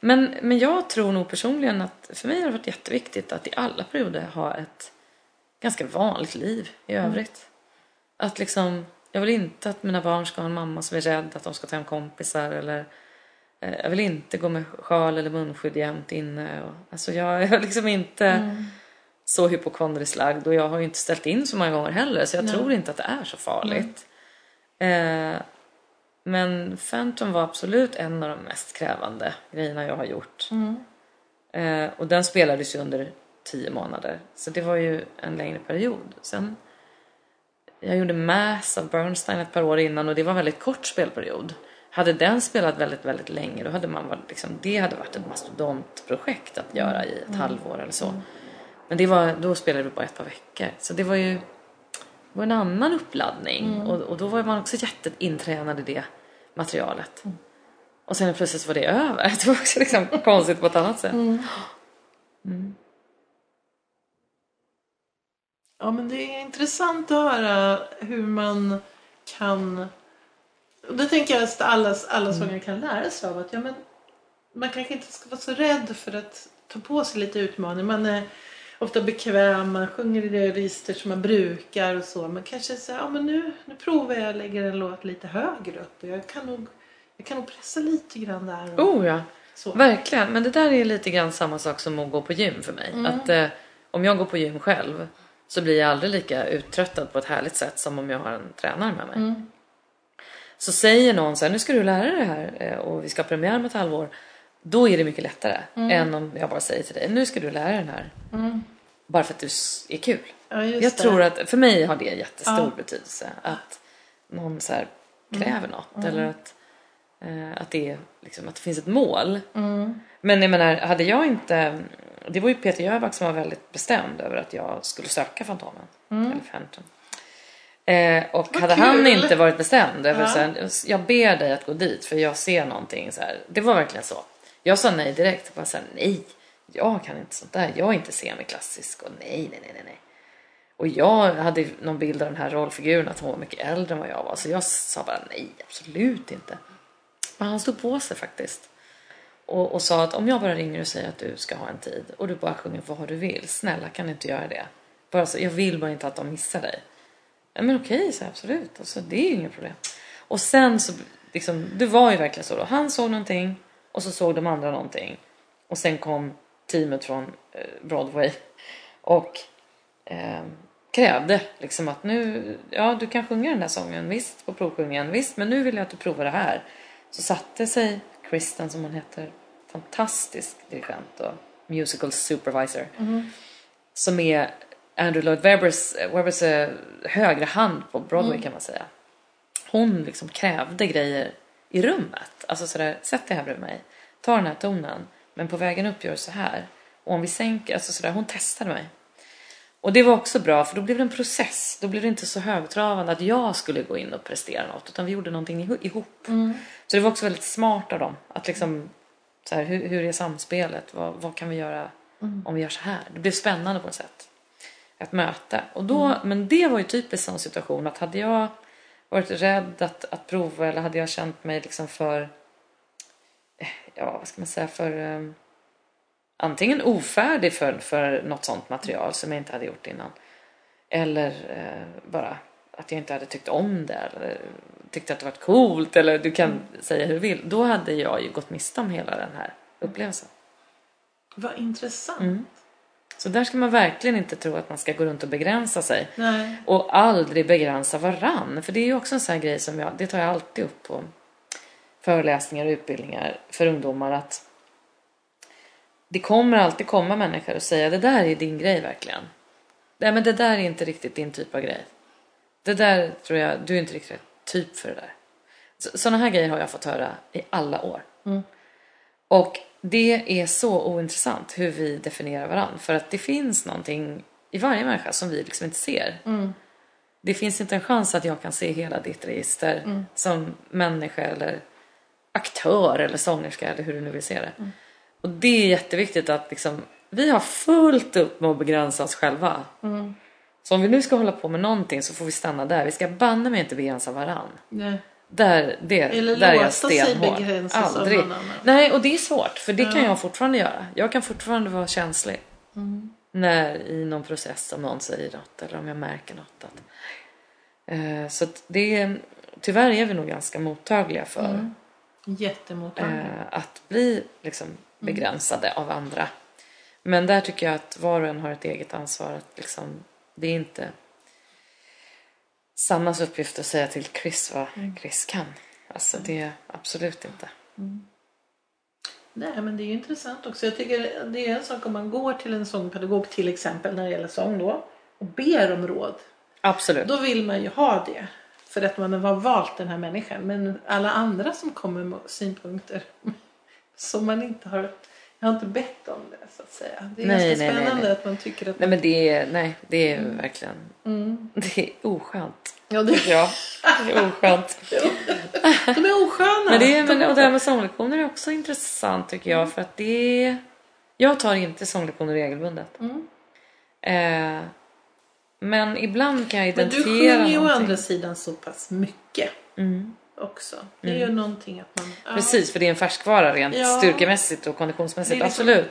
Men, men jag tror nog personligen att för mig har det varit jätteviktigt att i alla perioder ha ett ganska vanligt liv i övrigt. Att liksom, jag vill inte att mina barn ska ha en mamma som är rädd att de ska ta hem kompisar eller eh, jag vill inte gå med sjal eller munskydd jämt inne. Och, alltså jag (laughs) är liksom inte så hypokondriskt lagd och jag har ju inte ställt in så många gånger heller så jag tror inte att det är så farligt. Eh, men Phantom var absolut en av de mest krävande grejerna jag har gjort. Eh, och den spelades ju under tio månader. Så det var ju en längre period. Sen, jag gjorde Mass av Bernstein ett par år innan och det var en väldigt kort spelperiod. Hade den spelat väldigt, väldigt länge då hade man varit, liksom, det hade varit ett mastodontprojekt att göra i ett halvår eller så. Men det var, då spelade vi bara ett par veckor. Så det var ju var en annan uppladdning och, och då var man också jätteintränad i det materialet. Och sen plötsligt var det över. (laughs) Det var också liksom konstigt på ett annat sätt. Ja, men det är intressant att höra hur man kan... Och det tänker jag att alla, alla sångare kan lära sig av. Att, ja, men man kanske inte ska vara så rädd för att ta på sig lite utmaning. Man är ofta bekväm, man sjunger i det register som man brukar och så. Men kanske säga, ja men nu, nu provar jag, lägger en låt lite högre upp. Och jag kan nog, jag kan nog pressa lite grann där. Och, Oh ja, så. verkligen. Men det där är lite grann samma sak som att gå på gym för mig. Att eh, om jag går på gym själv så blir jag aldrig lika uttröttad på ett härligt sätt som om jag har en tränare med mig. Så säger någon så här, nu ska du lära dig det här eh, och vi ska ha premiär om ett halvår. Då är det mycket lättare än om jag bara säger till dig, nu ska du lära dig den här. Bara för att du är kul. Ja, Jag det. tror att för mig har det jättestor Ja. betydelse. Att någon så här kräver något. Eller att, eh, att, det är, liksom, att det finns ett mål. Men jag menar, hade jag inte... Det var ju Peter Jöback som var väldigt bestämd över att jag skulle söka Fantomen. Eller Phantom. Eh, och Vad hade han kul! inte varit bestämd över Ja. så här, jag ber dig att gå dit för jag ser någonting så här. Det var verkligen så. Jag sa nej direkt. Bara så här, nej, jag kan inte sånt där. Jag är inte semiklassisk och nej, nej, nej, nej, nej. Och jag hade någon bild av den här rollfiguren att hon var mycket äldre än vad jag var. Så jag sa bara nej, absolut inte. Men han stod på sig faktiskt. Och, och sa att om jag bara ringer och säger att du ska ha en tid och du bara sjunger vad du vill. Snälla kan du inte göra det? Bara så, jag vill bara inte att de missar dig. Ja men okej, så absolut. Alltså, det är ju inget problem. Och sen så, liksom, det var ju verkligen så då. Han såg någonting och så såg de andra någonting. Och sen kom teamet från eh, Broadway. Och eh, krävde liksom att nu, ja du kan sjunga den där sången visst på provsjungningen visst men nu vill jag att du provar det här. Så satte sig Kristen som hon heter, fantastisk dirigent och musical supervisor. Som är Andrew Lloyd Webbers, Webbers eh, högra hand på Broadway kan man säga. Hon liksom krävde grejer i rummet. Alltså sådär, sätt dig här bredvid mig. Ta den här tonen. Men på vägen upp gör du så här. Och om vi sänker, alltså sådär, hon testade mig. Och det var också bra för då blev det en process. Då blev det inte så högtravande att jag skulle gå in och prestera något. Utan vi gjorde någonting iho- ihop. Så det var också väldigt smart av dem. Att liksom, så här, hur, hur är samspelet? Vad, vad kan vi göra om vi gör så här? Det blev spännande på ett sätt. Ett möte. Och då, Men det var ju typiskt sån situation att hade jag varit rädd att, att prova eller hade jag känt mig liksom för, eh, ja vad ska man säga, för um, antingen ofärdig för, för något sånt material som jag inte hade gjort innan. Eller eh, bara att jag inte hade tyckt om det eller tyckte att det var coolt eller du kan säga hur du vill. Då hade jag ju gått miste om hela den här upplevelsen. Vad intressant. Mm. Så där ska man verkligen inte tro att man ska gå runt och begränsa sig. Nej. Och aldrig begränsa varann. För det är ju också en sån här grej som jag, det tar jag alltid upp på föreläsningar och utbildningar för ungdomar att det kommer alltid komma människor och säga det där är din grej verkligen. Nej men det där är inte riktigt din typ av grej. Det där tror jag, du är inte riktigt typ för det där. Så, såna här grejer har jag fått höra i alla år. Och det är så ointressant hur vi definierar varandra. För att det finns någonting i varje människa som vi liksom inte ser. Det finns inte en chans att jag kan se hela ditt register som människa eller aktör eller sångerska eller hur du nu vill se det. Och det är jätteviktigt att liksom, vi har fullt upp med att begränsa oss själva. Så om vi nu ska hålla på med någonting så får vi stanna där. Vi ska banne mig inte begränsa varann. Nej. Där, det, Eller där är jag låta sig av Aldrig. någon annan. Nej, och det är svårt för det kan Ja. jag fortfarande göra. Jag kan fortfarande vara känslig. Mm. När i någon process om någon säger något eller om jag märker något. Att, eh, så att det är, tyvärr är vi nog ganska mottagliga för Mm. Jättemottaglig. eh, att bli liksom, begränsade av andra. Men där tycker jag att var och en har ett eget ansvar. Att liksom, det är inte Sannas uppgift att säga till Chris vad Chris kan. Alltså det är absolut inte. Nej, men det är ju intressant också. Jag tycker det är en sak om man går till en sångpedagog till exempel när det gäller sång då och ber om råd. Absolut. Då vill man ju ha det. För att man har valt den här människan. Men alla andra som kommer med synpunkter (laughs) som man inte har... Jag har inte bett om det så att säga. Det är Nej, ganska nej, spännande nej. att man tycker att... Nej men det är, nej, det är verkligen, det är oskönt. Ja, det... Ja, det är oskönt. (laughs) De är osköna. Men det, är, men, och det här med sånglektioner är också intressant tycker jag för att det jag tar inte sånglektioner regelbundet. Eh, men ibland kan jag Men du identifiera sjunger ju å andra sidan så pass mycket Mm. Också. Det är ju någonting att man... Ja. Precis, för det är en färskvara rent Ja. styrkemässigt och konditionsmässigt. Liksom- Absolut.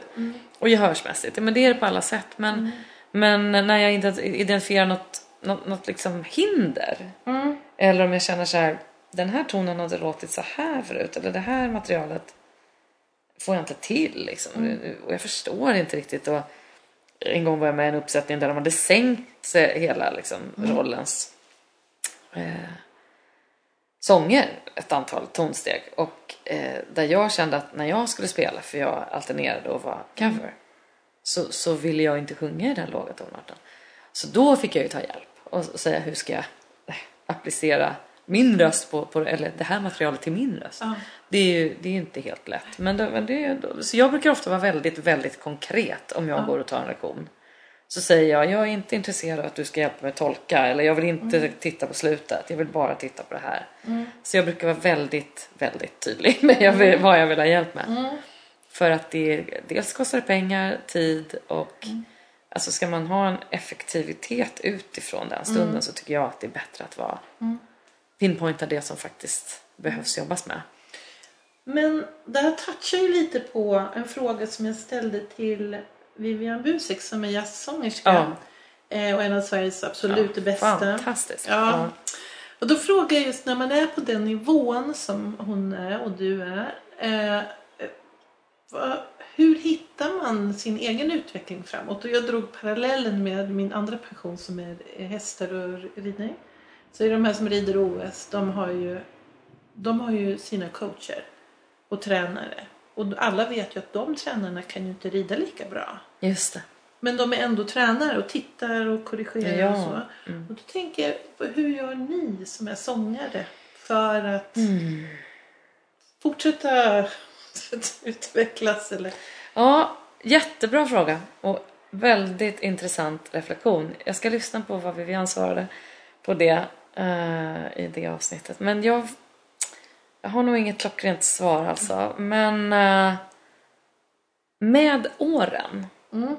Och gehörsmässigt. Men det är det på alla sätt. Men, men när jag ident- identifierar något, något, något liksom hinder. Mm. Eller om jag känner så här. Den här tonen hade låtit så här förut. Eller det här materialet får jag inte till. Liksom. Och jag förstår inte riktigt. Och en gång var jag med i en uppsättning där de hade sänkt sig hela liksom, rollens eh, sånger ett antal tonsteg och eh, där jag kände att när jag skulle spela, för jag alternerade och var cover, så, så ville jag inte sjunga i den låga tonarten. Så då fick jag ju ta hjälp och, och säga hur ska jag (laughs) applicera min röst på, på eller det här materialet till min röst. Ja. Det är ju det är inte helt lätt. Men, det, men det, så jag brukar ofta vara väldigt, väldigt konkret om jag går och tar en lektion. Så säger jag, jag är inte intresserad av att du ska hjälpa mig tolka eller jag vill inte titta på slutet, jag vill bara titta på det här. Så jag brukar vara väldigt, väldigt tydlig (laughs) med jag vill, vad jag vill ha hjälp med. För att det dels kostar pengar, tid och alltså ska man ha en effektivitet utifrån den stunden så tycker jag att det är bättre att vara pinpointa det som faktiskt behövs jobbas med. Men det här touchar ju lite på en fråga som jag ställde till Vivian Busek som är jazzsångerska. Ja. Eh, och en av Sveriges absolut Ja, bästa. Fantastiskt. Ja. Och då frågar jag just när man är på den nivån som hon är och du är. Eh, vad- hur hittar man sin egen utveckling framåt och jag drog parallellen med min andra passion som är hästar och ridning. Så är de här som rider OS, de har ju, de har ju sina coacher och tränare. Och alla vet ju att de tränarna kan ju inte rida lika bra. Just det. Men de är ändå tränare och tittar och korrigerar Ja. och så. Mm. Och då tänker jag, hur gör ni som är sångare för att Mm. fortsätta (laughs) utvecklas? Eller? Ja, jättebra fråga och väldigt intressant reflektion. Jag ska lyssna på vad Vivian svarade på det eh, i det avsnittet. Men jag, jag har nog inget klockrent svar alltså. Men eh, med åren Mm.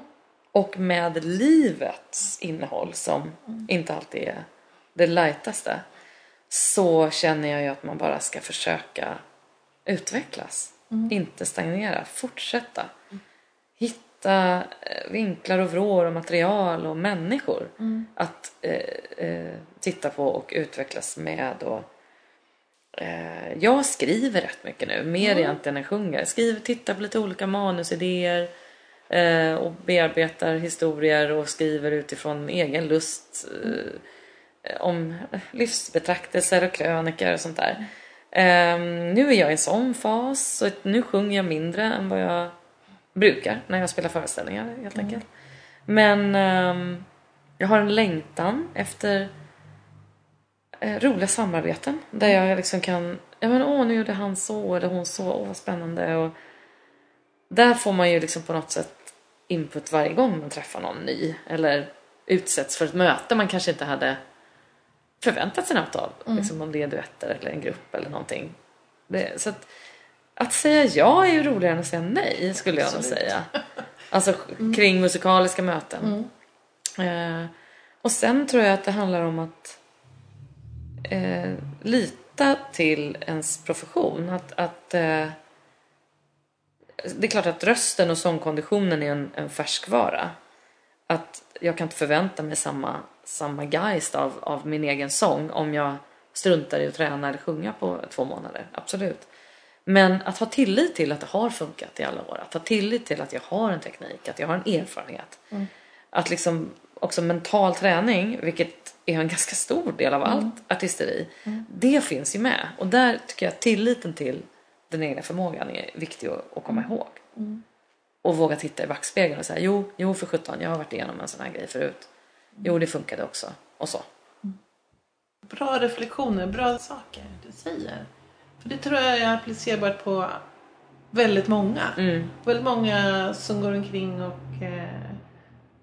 och med livets innehåll som inte alltid är det lightaste så känner jag ju att man bara ska försöka utvecklas. Inte stagnera, fortsätta. Hitta eh, vinklar och vrår och material och människor att eh, eh, titta på och utvecklas med. Och, eh, jag skriver rätt mycket nu, mer egentligen än sjunger. Skriver, tittar på lite olika manusidéer eh, och bearbetar historier och skriver utifrån egen lust eh, om livsbetraktelser och krönikor och sånt där. Ehm, nu är jag i en sån fas så nu sjunger jag mindre än vad jag brukar när jag spelar föreställningar helt enkelt. Men ehm, jag har en längtan efter roliga samarbeten där jag liksom kan, ja men åh nu gjorde han så eller hon så, åh vad spännande och där får man ju liksom på något sätt input varje gång man träffar någon ny eller utsätts för ett möte man kanske inte hade förväntat sig något av. Liksom om det är duetter eller en grupp eller någonting. Det, så att, att säga ja är ju roligare än att säga nej skulle jag nog säga. (laughs) Alltså kring musikaliska möten. Eh, och sen tror jag att det handlar om att eh, lita till ens profession. Att, att eh, det är klart att rösten och sångkonditionen är en, en färskvara. Att jag kan inte förvänta mig samma, samma geist av, av min egen sång om jag struntar i att träna eller sjunga på två månader. Absolut. Men att ha tillit till att det har funkat i alla år. Att ha tillit till att jag har en teknik, att jag har en erfarenhet. Mm. Att liksom också mental träning, vilket är en ganska stor del av allt artisteri. Det finns ju med. Och där tycker jag att tilliten till den egna förmågan är viktig att, komma ihåg. Och våga titta i backspegeln och säga jo, jo för sjutton, jag har varit igenom en sån här grej förut. Jo, det funkade också. Och så. Bra reflektioner, bra saker du säger. För det tror jag är applicerbart på väldigt många. Mm. Väldigt många som går omkring och eh,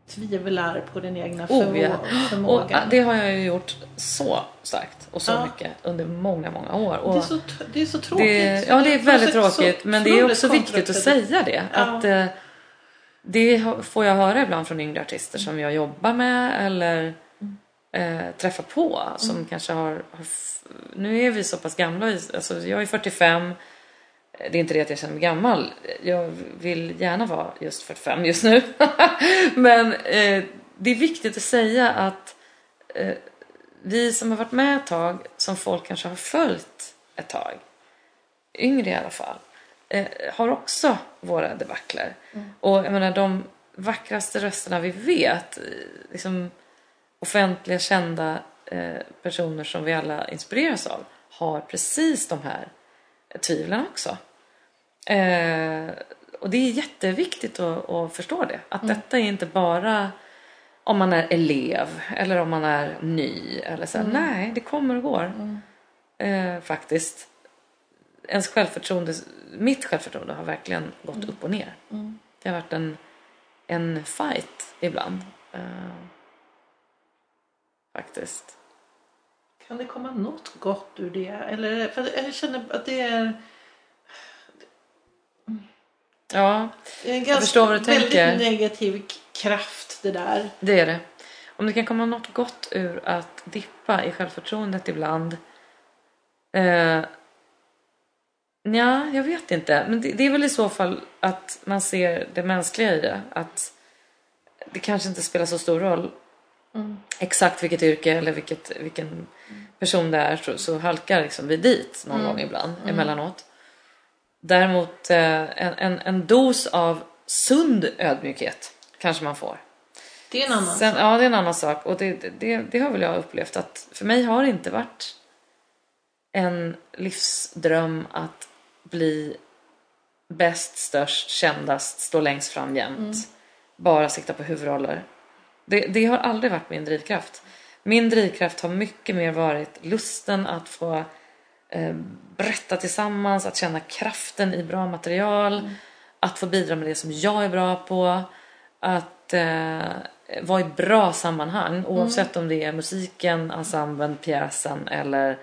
tvivlar på den egna Oh, förmå- ja. Och förmågan. äh, det har jag ju gjort så starkt och så Ja. mycket under många, många år. Och det, är så, det är så tråkigt. det, ja, det är på väldigt tråkigt. Men det är också viktigt att säga det. Ja. Att, eh, det får jag höra ibland från yngre artister som jag jobbar med eller eh, träffar på. Som kanske har, har... Nu är vi så pass gamla. Alltså, jag är 45. Det är inte det att jag känner mig gammal. Jag vill gärna vara just 45 just nu. (laughs) Men eh, det är viktigt att säga att eh, vi som har varit med ett tag, som folk kanske har följt ett tag, yngre i alla fall, eh, har också våra debacler. Och jag menar de vackraste rösterna vi vet, eh, liksom offentliga kända eh, personer som vi alla inspireras av, har precis de här tvivlen också. Eh, och det är jätteviktigt att, att förstå det. Att detta är inte bara om man är elev eller om man är ny. Eller så. här. Nej, det kommer och går. Eh, faktiskt. Ens självförtroende, mitt självförtroende har verkligen gått upp och ner. Det har varit en, en fight ibland. Eh, faktiskt. Kan det komma något gott ur det? Eller, för jag känner att det är, Ja, det är en ganska, förstår vad du väldigt tänker. negativ k- kraft det där. Det är det. Om det kan komma något gott ur att dippa i självförtroendet ibland. Eh, ja, jag vet inte. Men det, det är väl i så fall att man ser det mänskliga i det. Att det kanske inte spelar så stor roll exakt vilket yrke eller vilket, vilken person det är så, så halkar liksom vi dit någon gång ibland emellanåt. Däremot eh, en, en, en dos av sund ödmjukhet kanske man får. Det är en annan Sen, sak. ja, det är en annan sak. Och det, det- det, har väl jag upplevt att för mig har det inte varit en livsdröm att bli bäst, störst, kändast, stå längst fram jämt. Bara sikta på huvudroller. Det, det har aldrig varit min drivkraft. Min drivkraft har mycket mer varit lusten att få eh, berätta tillsammans, att känna kraften i bra material, att få bidra med det som jag är bra på, att eh, vara i bra sammanhang oavsett om det är musiken, ensemblen, pjäsen eller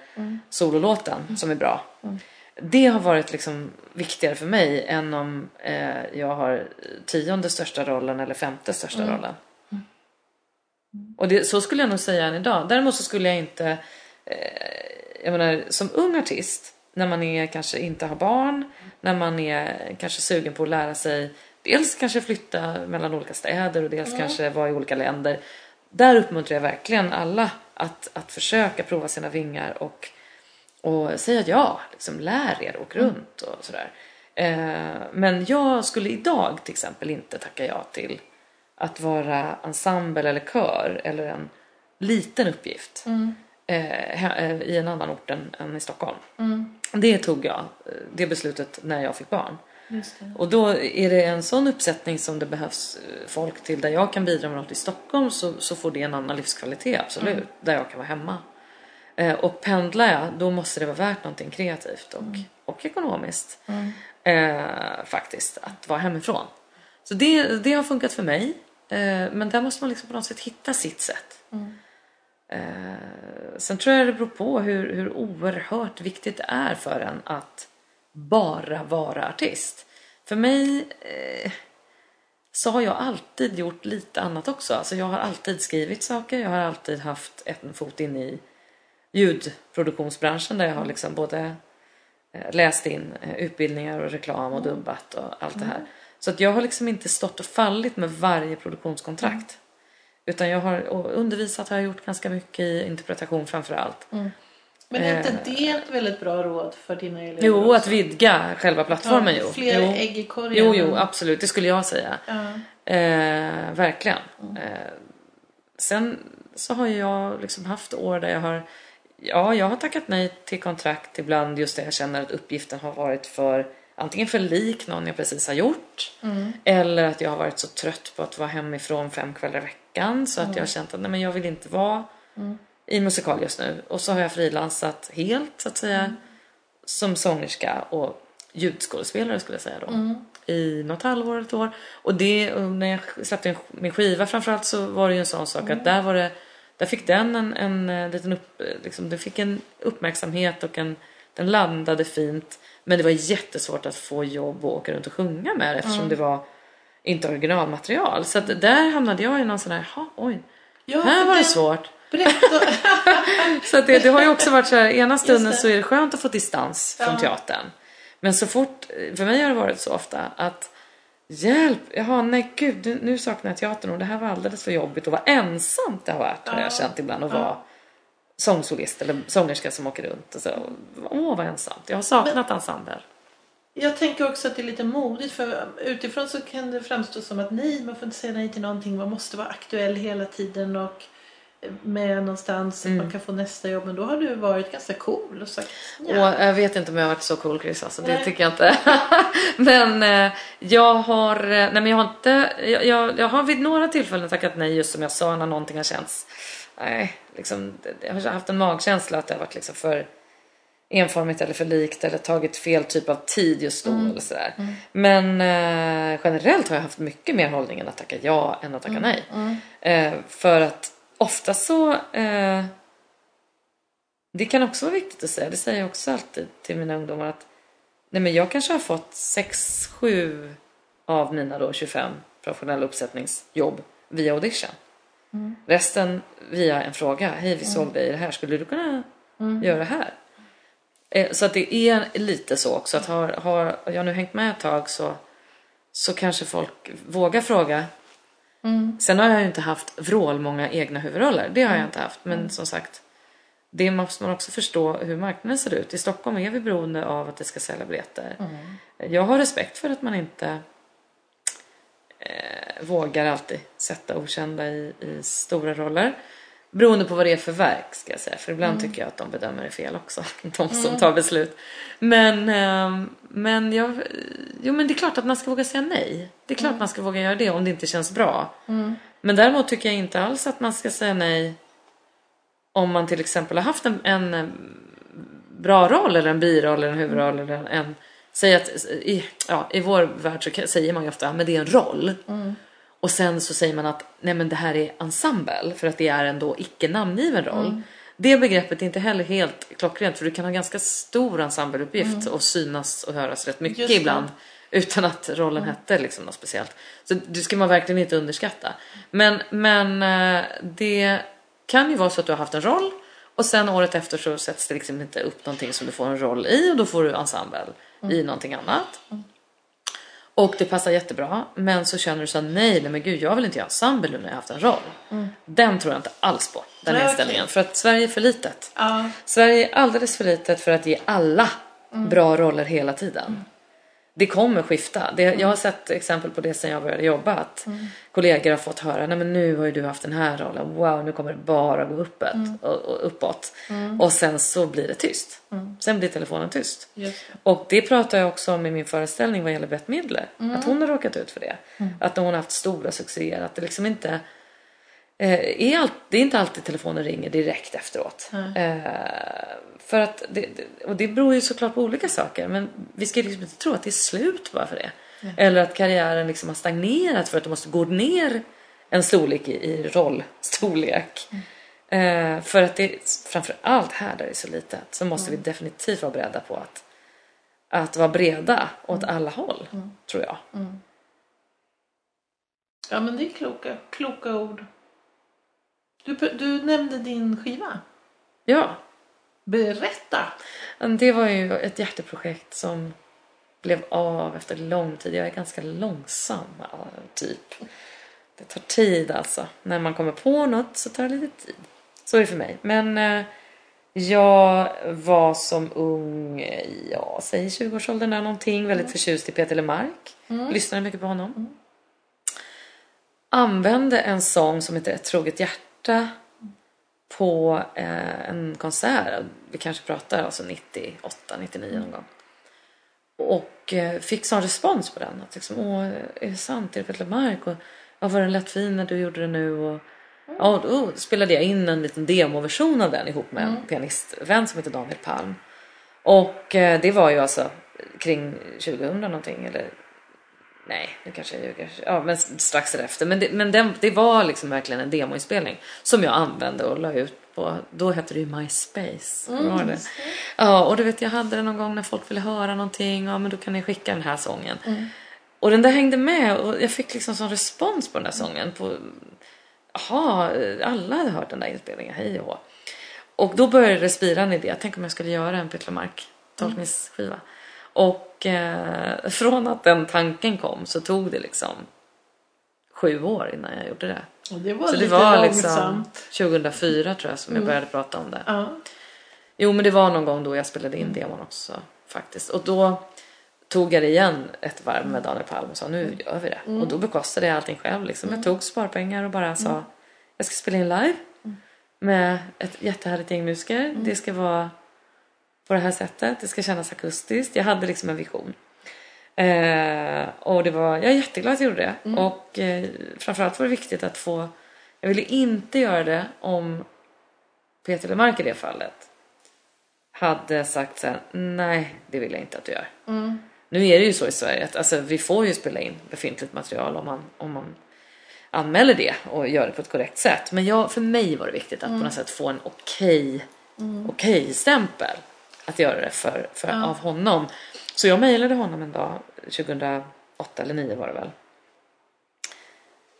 sololåten som är bra. Det har varit liksom viktigare för mig än om eh, jag har tionde största rollen eller femte största rollen. Och det, så skulle jag nog säga än idag. Däremot så skulle jag inte, eh, jag menar som ung artist, när man är kanske inte har barn, när man är kanske sugen på att lära sig dels kanske flytta mellan olika städer och dels kanske vara i olika länder. Där uppmuntrar jag verkligen alla att, att försöka prova sina vingar och, och säga ja, liksom lär er, åk runt och sådär. Eh, men jag skulle idag till exempel inte tacka ja till att vara ensemble eller kör eller en liten uppgift he- eh, i en annan ort än, än i Stockholm. Det tog jag, eh, det beslutet när jag fick barn. Och då är det en sån uppsättning som det behövs eh, folk till där jag kan bidra med något i Stockholm så, så får det en annan livskvalitet absolut. Där jag kan vara hemma. Eh, och pendlar jag då måste det vara värt någonting kreativt och, och ekonomiskt. Eh, faktiskt, att vara hemifrån. Så det, det har funkat för mig. Eh, men där måste man liksom på något sätt hitta sitt sätt. Eh, sen tror jag det beror på hur, hur oerhört viktigt det är för en att bara vara artist. För mig eh, så har jag alltid gjort lite annat också. Alltså jag har alltid skrivit saker, jag har alltid haft en fot in i ljudproduktionsbranschen där jag har liksom både eh, läst in eh, utbildningar och reklam och dubbat och allt det här. Så att jag har liksom inte stått och fallit med varje produktionskontrakt. Utan jag har undervisat har jag gjort ganska mycket i interpretation framför allt. Men är inte det ett väldigt bra råd för dina elever? Jo, också? att vidga själva plattformen. Ja, fler jo. ägg i korgen. Jo, jo, absolut. Det skulle jag säga. Ja. Eh, verkligen. Eh, sen så har jag liksom haft år där jag har Ja, jag har tackat nej till kontrakt ibland just där jag känner att uppgiften har varit för antingen för lik någon jag precis har gjort eller att jag har varit så trött på att vara hemifrån fem kvällar i veckan så att jag har känt att nej, men jag vill inte vara i musikal just nu. Och så har jag frilansat helt så att säga som sångerska och ljudskådespelare skulle jag säga då. I något halvår, ett år. Och det, och när jag släppte min skiva framförallt så var det ju en sån sak att där var det där fick den en, en eh, liten upp, eh, liksom, den fick en uppmärksamhet och en, den landade fint. Men det var jättesvårt att få jobb och åka runt och sjunga med det eftersom det var inte originalmaterial. Så att där hamnade jag i någon sån här, "Ha, oj, Ja, här var det svårt. (laughs) Så att det, det har ju också varit så här, ena stunden så är det skönt att få distans från Ja. teatern. Men så fort, för mig har det varit så ofta att Hjälp! Jaha, nej gud, nu, nu saknar jag teatern och det här var alldeles för jobbigt och vad ensamt det har varit har jag känt ibland att vara sångsolist eller sångerska som åker runt och så. Åh, vad ensamt. Jag har saknat ensemble. Jag tänker också att det är lite modigt för utifrån så kan det framstå som att nej, man får inte säga nej till någonting. Man måste vara aktuell hela tiden och med någonstans så att man kan få nästa jobb. Men då har du varit ganska cool och sagt ja. Och jag vet inte om jag har varit så cool Chris, alltså, det tycker jag inte. (laughs) men eh, jag har, eh, nej men jag har inte, jag, jag, jag har vid några tillfällen tackat nej just som jag sa när någonting har känts, nej, liksom, jag har haft en magkänsla att det har varit liksom för enformigt eller för likt eller tagit fel typ av tid just då eller sådär. Men eh, generellt har jag haft mycket mer hållning än att tacka ja än att tacka nej. Eh, för att ofta så eh, det kan också vara viktigt att säga, det säger jag också alltid till mina ungdomar att nej men jag kanske har fått 6-7 av mina då 25 professionella uppsättningsjobb via audition. Resten via en fråga, hej vi såg dig i det här, skulle du kunna göra det här? Eh, Så att det är lite så också att har, har jag nu hängt med ett tag så, så kanske folk vågar fråga. Sen har jag ju inte haft vrål många egna huvudroller, det har jag inte haft. Men som sagt, det måste man också förstå hur marknaden ser ut. I Stockholm är vi beroende av att det ska sälja biljetter. Jag har respekt för att man inte vågar alltid sätta okända i, i stora roller. Beroende på vad det är för verk ska jag säga. För ibland tycker jag att de bedömer det fel också. (laughs) De som tar beslut. Men, ehm, men, jag, jo, men det är klart att man ska våga säga nej. Det är klart man ska våga göra det om det inte känns bra. Men däremot tycker jag inte alls att man ska säga nej om man till exempel har haft en, en eh, bra roll eller en biroll eller en huvudroll eller en, en säg att i, ja, i vår värld så säger man ju ofta men det är en roll. Och sen så säger man att nej men det här är ensemble för att det är en då icke namngiven roll. Det begreppet är inte heller helt klockrent för du kan ha ganska stor ensembluppgift och synas och höras rätt mycket ibland utan att rollen hette liksom något speciellt. Så det ska man verkligen inte underskatta. Men, men eh, det kan ju vara så att du har haft en roll och sen året efter så sätts det liksom inte upp någonting som du får en roll i och då får du ensemble i någonting annat. Och det passar jättebra. Men så känner du så här, nej, nej men gud jag vill inte göra ensemble nu när jag har haft en roll. Den tror jag inte alls på, den Nej, inställningen. okej. För att Sverige är för litet. Ja. Sverige är alldeles för litet för att ge alla bra roller hela tiden. Det kommer skifta. Det, Jag har sett exempel på det sen jag började jobba. Att kollegor har fått höra, nej men nu har ju du haft den här rollen. Wow, nu kommer det bara gå uppåt. Och, och, uppåt. och sen så blir det tyst. Sen blir telefonen tyst. Just. Och det pratar jag också om i min föreställning vad gäller Bette Midler. Att hon har råkat ut för det. Att när hon har haft stora succéer, att det liksom inte är allt, det är inte alltid telefonen ringer direkt efteråt. Eh, för att det, och det beror ju såklart på olika saker. Men vi ska liksom inte tro att det är slut bara för det. Eller att karriären liksom har stagnerat för att du måste gå ner en storlek i, i rollstorlek. Eh, för att det framför allt här där det är så litet så måste vi definitivt vara beredda på att, att vara breda åt alla håll. Tror jag. Ja men det är kloka, kloka ord. Du, du nämnde din skiva. Ja, Berätta! det var ju ett hjärteprojekt som blev av efter lång tid. Jag är ganska långsam typ. Det tar tid alltså. När man kommer på något så tar det lite tid. Så är det för mig. Men eh, jag var som ung, ja, säg 20-årsåldern där någonting, väldigt förtjust i Peter LeMarc. Lyssnade mycket på honom. Använde en sång som heter Ett troget hjärta på eh, en konsert. Vi kanske pratar alltså 98, 99 någon gång. Och eh, fick sån respons på den. Att liksom, åh, är det sant? Är det Peter LeMarc? Och ja, var den lätt fin när du gjorde det nu? Och, ja, då spelade jag in en liten demoversion av den ihop med en pianistvän som heter Daniel Palm. Och eh, det var ju alltså kring 2000 någonting eller Nej, nu kanske jag ljuger. Ja, men strax därefter. Men, det, men den, det var liksom verkligen en demoinspelning som jag använde och la ut på, då hette det ju MySpace. Ihåg det? Ja, och du vet jag hade det någon gång när folk ville höra någonting. Ja, men då kan ni skicka den här sången. Och den där hängde med och jag fick liksom sån respons på den där sången. På, Jaha, alla hade hört den där inspelningen, hej och. Och då började det spira en idé. Tänk om jag skulle göra en Peter Mark tolkningsskiva. Och eh, från att den tanken kom så tog det liksom sju år innan jag gjorde det. Och det var Så det lite var liksom långsamt. 2004 tror jag som jag började prata om det. Ja. Jo men det var någon gång då jag spelade in demon också faktiskt. Och då tog jag det igen ett varv med Daniel Palm och sa nu gör vi det. Och då bekostade jag allting själv liksom. Jag tog sparpengar och bara sa jag ska spela in live med ett jättehärligt gäng musiker. Det ska vara på det här sättet. Det ska kännas akustiskt. Jag hade liksom en vision. Eh, och det var, jag är jätteglad att jag gjorde det. Och eh, framförallt var det viktigt att få, jag ville inte göra det om Peter LeMarc i det fallet hade sagt så här, nej det vill jag inte att du gör. Nu är det ju så i Sverige att alltså, vi får ju spela in befintligt material om man, om man anmäler det och gör det på ett korrekt sätt. Men jag, för mig var det viktigt att på något sätt få en okej okej stämpel att göra det för, för, av honom. Så jag mejlade honom en dag, 2008 eller 2009 var det väl.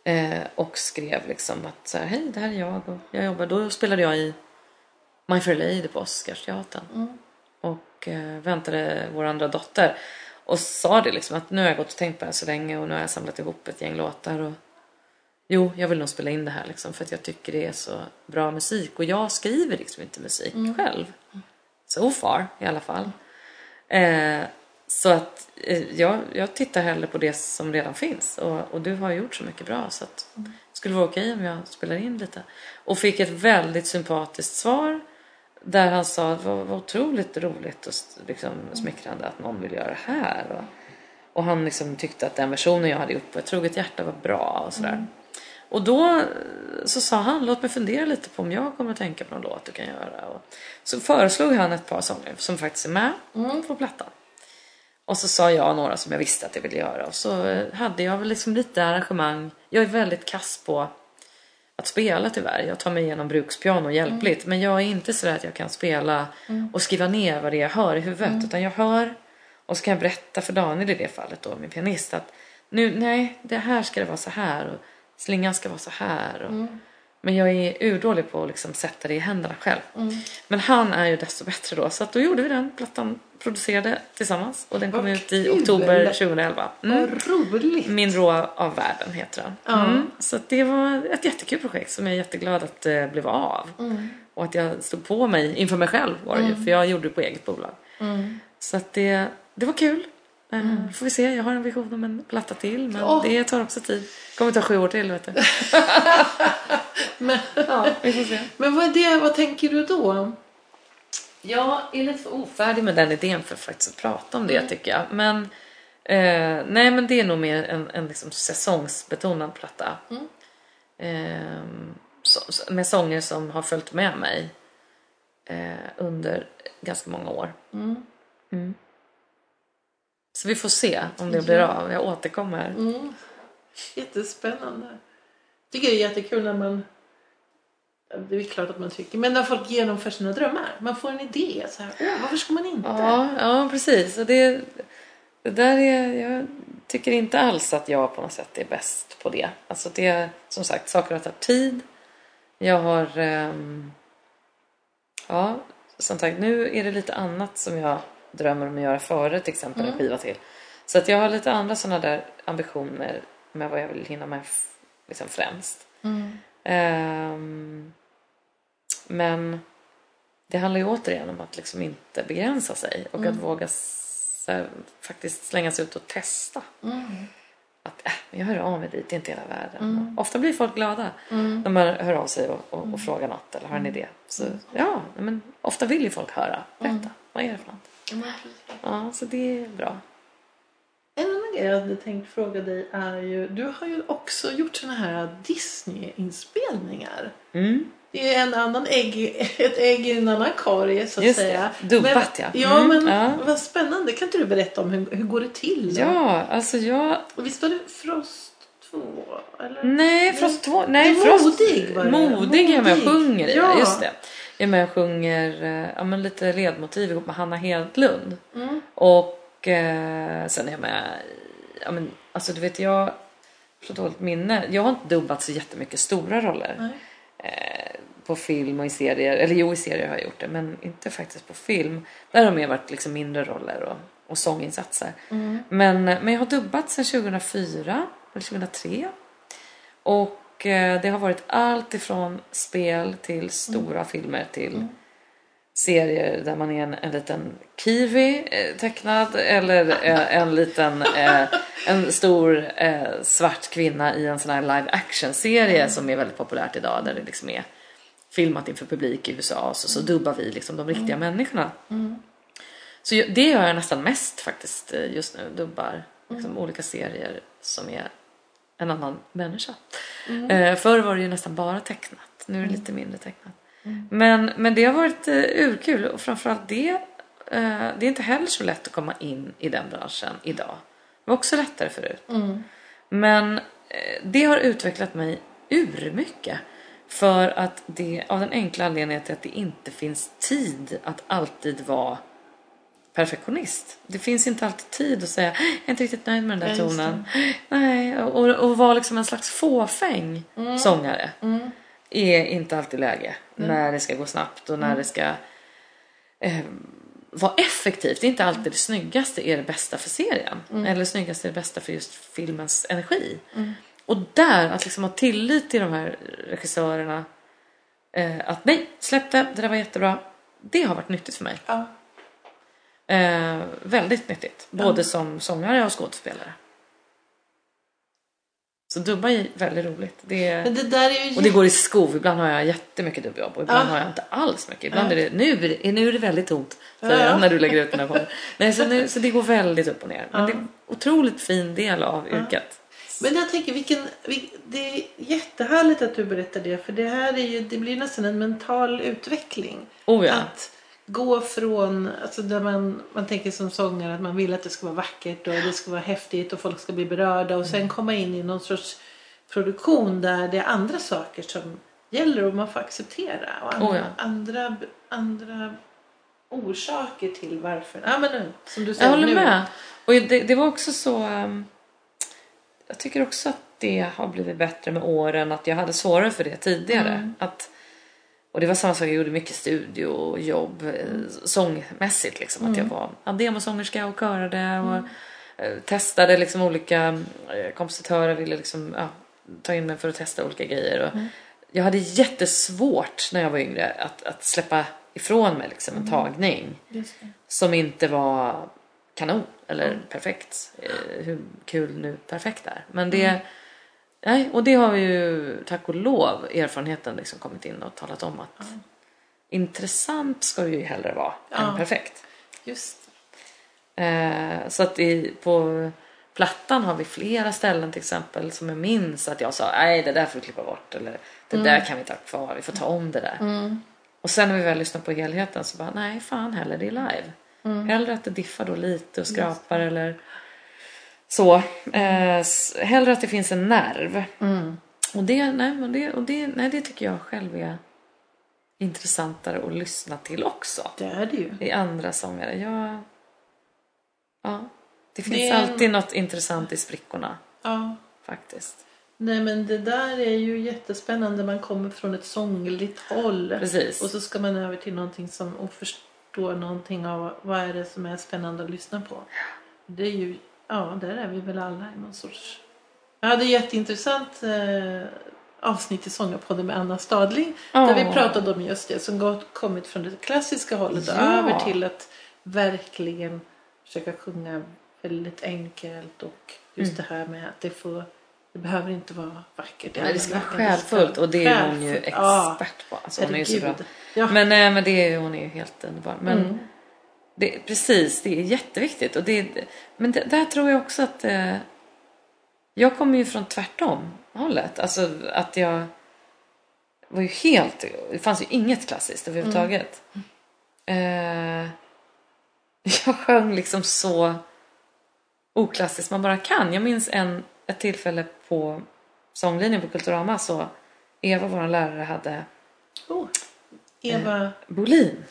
Eh, och skrev liksom att så här, hej det här är jag och jag jobbar. Då spelade jag i My Fair Lady på Oscarsteatern. Och eh, väntade vår andra dotter. Och sa det liksom att nu har jag gått och tänkt på det här så länge och nu har jag samlat ihop ett gäng låtar. Och jo, jag vill nog spela in det här liksom för att jag tycker det är så bra musik. Och jag skriver liksom inte musik själv. So far i alla fall. Eh, så att eh, jag, jag tittar hellre på det som redan finns och, och du har gjort så mycket bra så att det skulle vara okej om jag spelar in lite. Och fick ett väldigt sympatiskt svar där han sa att det var, var otroligt roligt och liksom, smickrande att någon vill göra det här. Och, och han liksom tyckte att den versionen jag hade gjort på Ett troget hjärta var bra och sådär. Och då eh, så sa han, låt mig fundera lite på om jag kommer att tänka på någon låt du kan göra. Och så föreslog han ett par sånger som faktiskt är med på plattan. Och så sa jag några som jag visste att jag ville göra. Och så eh, hade jag väl liksom lite arrangemang. Jag är väldigt kass på att spela tyvärr. Jag tar mig igenom brukspiano hjälpligt. Men jag är inte så att jag kan spela och skriva ner vad det är jag hör i huvudet. Utan jag hör och så kan jag berätta för Daniel i det fallet då, min pianist, att nu, nej, det här ska det vara så här och slingan ska vara så här. Och, Men jag är urdålig på att liksom sätta det i händerna själv. Men han är ju desto bättre då. Så att då gjorde vi den plattan, producerade tillsammans. Och den kom Vad ut i kul! oktober 2011. Mm. Vad roligt! Min rå av världen heter den. Mm. Så att det var ett jättekul projekt som jag är jätteglad att det blev av. Och att jag stod på mig inför mig själv var det ju. För jag gjorde det på eget bolag. Så att det, det var kul. Mm. Får vi se, jag har en vision om en platta till. Men Åh. det tar också tid. kommer ta sju år till vet du. (laughs) Men, Ja, vi får se. men vad, är det, vad tänker du då? Jag är lite för ofärdig med den idén för att faktiskt prata om det tycker jag. Men, eh, nej, men det är nog mer en, en liksom säsongsbetonad platta. Eh, så, så- med sånger som har följt med mig eh, under ganska många år. Mm. Så vi får se om det blir av. Jag återkommer. Mm. Jättespännande. Tycker det är jättekul när man det är klart att man tycker. Men när folk genomför sina drömmar. Man får en idé. Så här, varför ska man inte? Ja, ja precis. Och det, det där är, jag tycker inte alls att jag på något sätt är bäst på det. Alltså det, som sagt, saker tar tid. Jag har, ehm, ja, som sagt, nu är det lite annat som jag drömmer om att göra före till exempel en skiva till. Så att jag har lite andra sådana där ambitioner med vad jag vill hinna med liksom främst. Ehm, men det handlar ju återigen om att liksom inte begränsa sig och att våga här, faktiskt slänga sig ut och testa. Att äh, jag hör av mig dit, det är inte hela världen. Och Ofta blir folk glada när man hör av sig och, och, och frågar något eller har en idé. Så ja, men ofta vill ju folk höra. Berätta, vad är det för något? Ja. Ja, så det är bra. En annan grej jag hade tänkt fråga dig är ju. Du har ju också gjort såna här Disney-inspelningar. Mm. Det är en annan ägg, ett ägg i en annan korg så att Just säga. Dubbat, men, ja. Ja Mm, men ja. vad spännande. Kan inte du berätta om hur, hur går det till? då? Ja, alltså jag... Och visst var det Frost 2? Eller? Nej, Frost 2. Nej, Det är Frost... modig var det. Modig är jag Modig. sjunger i. Ja. Just det. Jag är med och sjunger eh, ja, men lite ledmotiv ihop med Hanna Hedlund. Mm. Och eh, sen är jag med ja, men, alltså du vet jag så dåligt minne. Jag har inte dubbat så jättemycket stora roller. Eh, på film och i serier. Eller jo, i serier har jag gjort det. Men inte faktiskt på film. Där har det mer varit liksom mindre roller och, och sånginsatser. Men, men jag har dubbat sedan 2004 eller 2003. Och eh, det har varit allt ifrån spel till stora filmer till serier där man är en, en liten kiwi eh, tecknad eller eh, en liten eh, en stor eh, svart kvinna i en sån här live action serie som är väldigt populärt idag där det liksom är filmat inför publik i USA så, så dubbar vi liksom de riktiga människorna. Så ju- det gör jag nästan mest faktiskt eh, just nu, dubbar liksom olika serier som är en annan människa. Eh, förr var det ju nästan bara tecknat, nu är det lite mindre tecknat. Men, men det har varit eh, urkul och framförallt det, eh, det är inte heller så lätt att komma in i den branschen idag. Det var också lättare förut. Men eh, det har utvecklat mig urmycket. För att det, av den enkla anledningen att det inte finns tid att alltid vara perfektionist. Det finns inte alltid tid att säga jag är inte riktigt nöjd med den där tonen. Nej, och, och vara liksom en slags fåfäng sångare. Är inte alltid läge när det ska gå snabbt och när det ska eh, vara effektivt. Det är inte alltid det snyggaste är det bästa för serien. Eller det snyggaste är det bästa för just filmens energi. Och där, att liksom ha tillit till de här regissörerna. Eh, att nej, släpp det, det där var jättebra. Det har varit nyttigt för mig. Ja. Eh, väldigt nyttigt. Både som sångare och skådespelare. Så dubba är väldigt roligt. Det, Men det där är ju och det går i skov. Ibland har jag jättemycket dubbjobb och ibland Ja. har jag inte alls mycket. Ibland Ja. är det, nu nu är det väldigt tomt. Säger Ja. jag när du lägger ut den här podden. Nej, så, nu, så det går väldigt upp och ner. Men det är en otroligt fin del av yrket. Men jag tänker vilken, vil- det är jättehärligt att du berättar det för det här är ju, det blir nästan en mental utveckling. Oh ja. Att gå från, alltså där man, man tänker som sångare att man vill att det ska vara vackert och det ska vara häftigt och folk ska bli berörda och sen komma in i någon sorts produktion där det är andra saker som gäller och man får acceptera. Och andra, Oh ja. andra, andra orsaker till varför. Ja men nu, som du säger Jag håller nu. med. Och det, det var också så... ehm, jag tycker också att det har blivit bättre med åren. Att jag hade svårare för det tidigare. Mm. Att, och det var samma sak, jag gjorde mycket studio och jobb mm. sångmässigt. Liksom, Att jag var ja, demosångerska och körade och eh, testade liksom olika eh, kompositörer ville liksom, ja, ta in mig för att testa olika grejer. Och Jag hade jättesvårt när jag var yngre att, att släppa ifrån mig liksom, en tagning Just det. som inte var kanon eller perfekt. Eh, hur kul nu perfekt är. Men det, nej, och det har ju tack och lov erfarenheten liksom kommit in och talat om att intressant ska ju hellre vara Ja. än perfekt. Just Eh, så att i, på plattan har vi flera ställen till exempel som jag minns att jag sa nej det där får vi klippa bort eller det där kan vi ta kvar, vi får ta om det där. Och sen när vi väl lyssnar på helheten så bara nej fan heller det är live. Hellre att det diffar då lite och skrapar eller så. Eh, hellre att det finns en nerv. Och, det, nej, men det, och det, nej, det tycker jag själv är intressantare att lyssna till också det är det ju. i andra sångare. Jag... Ja, det finns Det alltid något intressant i sprickorna Ja. faktiskt. Nej men det där är ju jättespännande. Man kommer från ett sångligt håll. Precis. Och så ska man över till någonting som och förstå någonting av vad är det som är spännande att lyssna på. Det är ju, ja där är vi väl alla i någon sorts... Jag hade ett jätteintressant eh, avsnitt i Sångarpodden med Anna Stadling. Där vi pratade om just det som gått, kommit från det klassiska hållet och Ja. över till att verkligen försöka sjunga väldigt enkelt och just det här med att det får det behöver inte vara vackert. Nej, det ska vara själfullt och det är hon ju expert på. Alltså, hon är ju så bra. Men, eh, men det är, hon är ju helt underbar. Men Mm. Det, precis, det är jätteviktigt. Och det, men det, där tror jag också att eh, jag kommer ju från tvärtom hållet. Alltså att jag var ju helt, det fanns ju inget klassiskt överhuvudtaget. Eh, (laughs) jag sjöng liksom så oklassiskt man bara kan. Jag minns en, ett tillfälle på sånglinjen på Kulturama så Eva, vår lärare, hade Oh. Eva Bolin.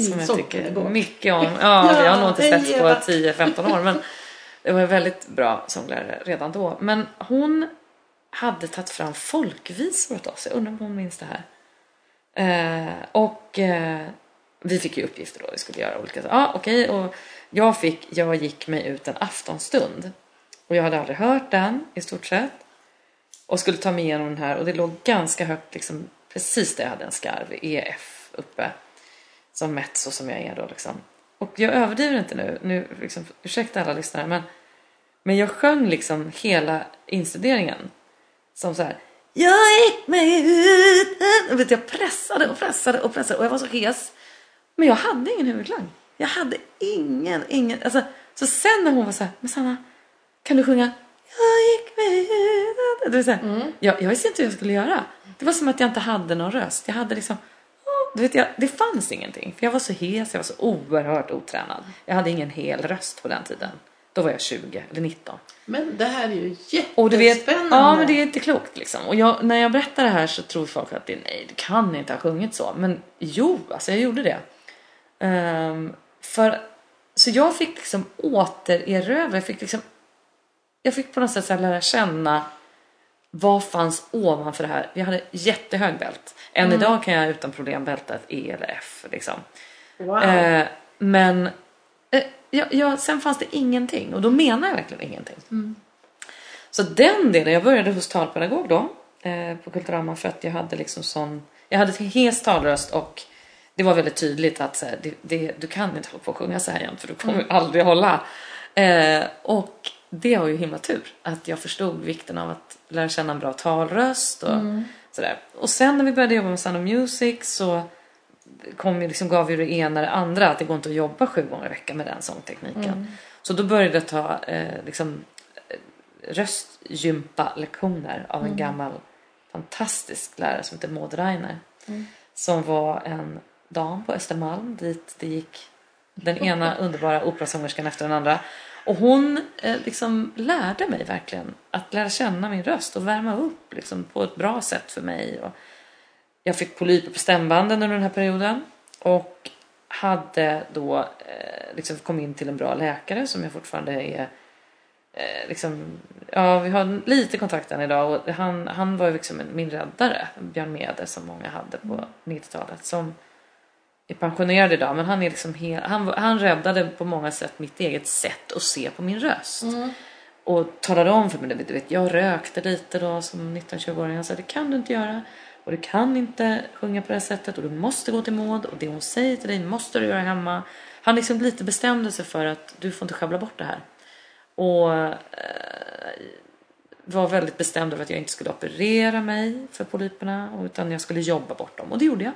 Som jag tycker mycket om. (laughs) Ja, vi har nog inte setts på Eva. 10-15 år men (laughs) det var en väldigt bra sånglärare redan då. Men hon hade tagit fram folkvisor åt oss. Jag undrar om hon minns det här. Eh, och eh, vi fick ju uppgifter då. Vi skulle göra olika saker. Ja, okej. Och jag fick, jag gick mig ut en aftonstund. Och jag hade aldrig hört den i stort sett. Och skulle ta mig igenom den här och det låg ganska högt liksom precis där jag hade en skarv, EF uppe. Som mätt så som jag är då liksom. Och jag överdriver inte nu, nu liksom, ursäkta alla lyssnare men men jag sjöng liksom hela instuderingen som så här. Jag gick mig ut. Vet, jag pressade och pressade och pressade och jag var så hes. Men jag hade ingen huvudklang. Jag hade ingen, ingen. Alltså, så sen när hon var så här, men Sanna, kan du sjunga? Jag gick mig ut. Det var så här, jag, jag visste inte hur jag skulle göra. Det var som att jag inte hade någon röst. Jag hade liksom, du vet, jag, det fanns ingenting. För jag var så hes, jag var så oerhört otränad. Jag hade ingen hel röst på den tiden. Då var jag 20 eller 19. Men det här är ju Och du vet, jättespännande. ja men det är inte klokt liksom. Och jag, när jag berättar det här så tror folk att det är nej, du kan inte ha sjungit så. Men jo, alltså jag gjorde det. Ehm, för, så jag fick liksom återerövra, jag fick liksom, jag fick på något sätt så lära känna vad fanns ovanför det här. Jag hade jättehög bält. Än Mm. idag kan jag utan problem bälta ett E eller F liksom. Wow. Eh, men eh, ja, ja, sen fanns det ingenting och då menar jag verkligen ingenting. Så den delen, jag började hos talpedagog då eh, på Kulturama för att jag hade liksom sån, jag hade hes talröst och det var väldigt tydligt att så här, det, det, du kan inte hålla på och sjunga så här jämt för du kommer aldrig hålla. Eh, och det var ju himla tur att jag förstod vikten av att lära känna en bra talröst och sådär. Och sen när vi började jobba med Sound of Music så kom ju liksom, gav ju det ena det andra att det går inte att jobba sju gånger i veckan med den sångtekniken. Så då började jag ta eh, liksom, röstgympa-lektioner av en gammal fantastisk lärare som heter Maud Reiner. Som var en dam på Östermalm dit det gick den ena underbara operasångerskan efter den andra. Och hon eh, liksom lärde mig verkligen att lära känna min röst och värma upp liksom, på ett bra sätt för mig. Och jag fick polyper på stämbanden under den här perioden och hade då eh, liksom kom in till en bra läkare som jag fortfarande är eh, liksom, ja vi har lite kontakt än idag och han, han var ju liksom min räddare, Björn Mede som många hade på 90-talet som är pensionerad idag men han är liksom hel, han, han räddade på många sätt mitt eget sätt att se på min röst. Och talade om för mig, du vet, jag rökte lite då som 19-20-åring. Han sa det kan du inte göra. Och du kan inte sjunga på det här sättet och du måste gå till Maud och det hon säger till dig måste du göra hemma. Han liksom lite bestämde sig för att du får inte sjabbla bort det här. Och eh, var väldigt bestämd över att jag inte skulle operera mig för polyperna utan jag skulle jobba bort dem och det gjorde jag.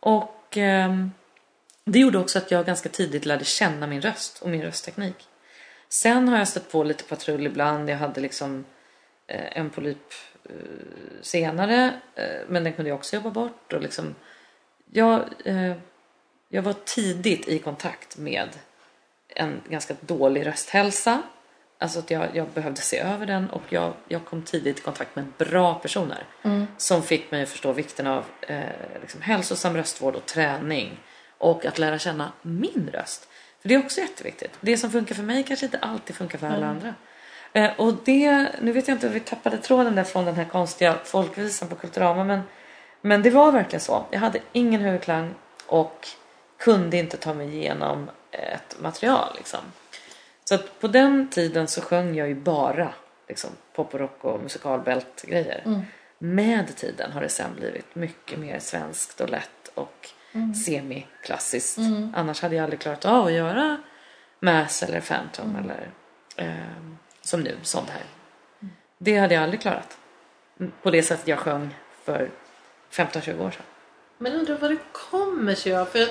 Och ehm, det gjorde också att jag ganska tidigt lärde känna min röst och min röstteknik. Sen har jag stött på lite patrull ibland. Jag hade liksom eh, en polyp eh, senare eh, men den kunde jag också jobba bort. Och liksom, jag, eh, jag var tidigt i kontakt med en ganska dålig rösthälsa. Alltså att jag, jag behövde se över den och jag, jag kom tidigt i kontakt med bra personer som fick mig att förstå vikten av eh, liksom hälsosam röstvård och träning och att lära känna min röst. För det är också jätteviktigt. Det som funkar för mig kanske inte alltid funkar för alla andra. Eh, och det, nu vet jag inte, vi tappade tråden där från den här konstiga folkvisan på Kulturama men, men det var verkligen så. Jag hade ingen huvudklang och kunde inte ta mig igenom ett material liksom. Så att på den tiden så sjöng jag ju bara liksom, pop och rock och musikalbält grejer. Med tiden har det sen blivit mycket mer svenskt och lätt och semiklassiskt. Annars hade jag aldrig klarat av att göra Mass eller Phantom eller ehm, som nu, sånt här. Det hade jag aldrig klarat. På det sättet jag sjöng för 15-20 år sedan. Men undrar vad det kommer sig av. För jag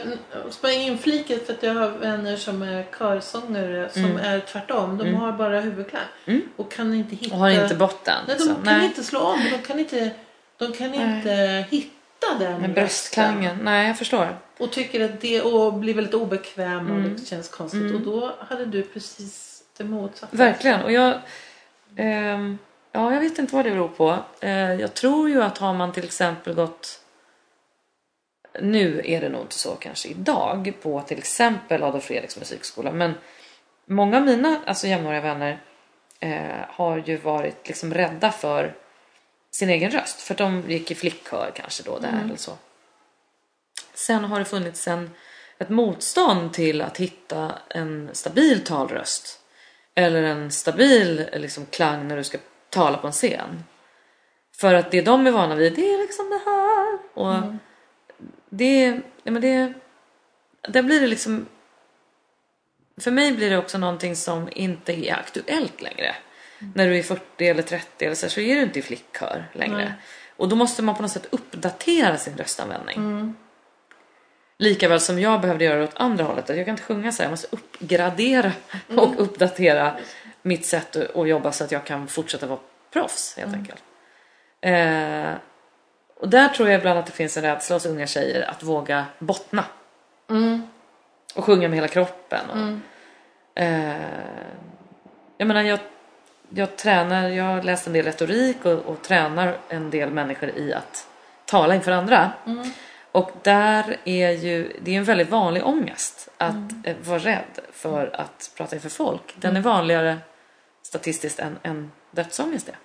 ska inflika för att jag har vänner som är körsångare som är tvärtom. De har bara huvudklang. Och kan inte hitta... Och har inte botten. Nej, de liksom. kan inte slå om. De kan inte, de kan inte hitta den Med bröstklangen. Nej, jag förstår. Och tycker att det och blir väldigt obekväm och Mm. det känns konstigt. Och då hade du precis det motsatta. Verkligen. Och jag, ehm, ja, jag vet inte vad det beror på. Eh, jag tror ju att har man till exempel gått nu är det nog inte så kanske idag på till exempel Adolf Fredriks musikskola men många av mina alltså jämnåriga vänner eh, har ju varit liksom rädda för sin egen röst för de gick i flickkör kanske då där eller så. Sen har det funnits en, ett motstånd till att hitta en stabil talröst eller en stabil liksom, klang när du ska tala på en scen. För att det de är vana vid det är liksom det här. Och det, ja, men det, där blir det liksom för mig blir det också någonting som inte är aktuellt längre. När du är 40 eller 30 eller så, så är du inte i flickkör längre. Nej. Och då måste man på något sätt uppdatera sin röstanvändning. Lika väl som jag behövde göra det åt andra hållet. Att jag kan inte sjunga så här. Jag måste uppgradera och uppdatera mitt sätt att att jobba så att jag kan fortsätta vara proffs helt enkelt. Eh, och där tror jag ibland att det finns en rädsla hos unga tjejer att våga bottna. Och sjunga med hela kroppen. Och, eh, jag menar jag, jag tränar, jag har läst en del retorik och, och tränar en del människor i att tala inför andra. Och där är ju, det är en väldigt vanlig ångest att eh, vara rädd för att prata inför folk. Den är vanligare statistiskt än, än dödsångest är.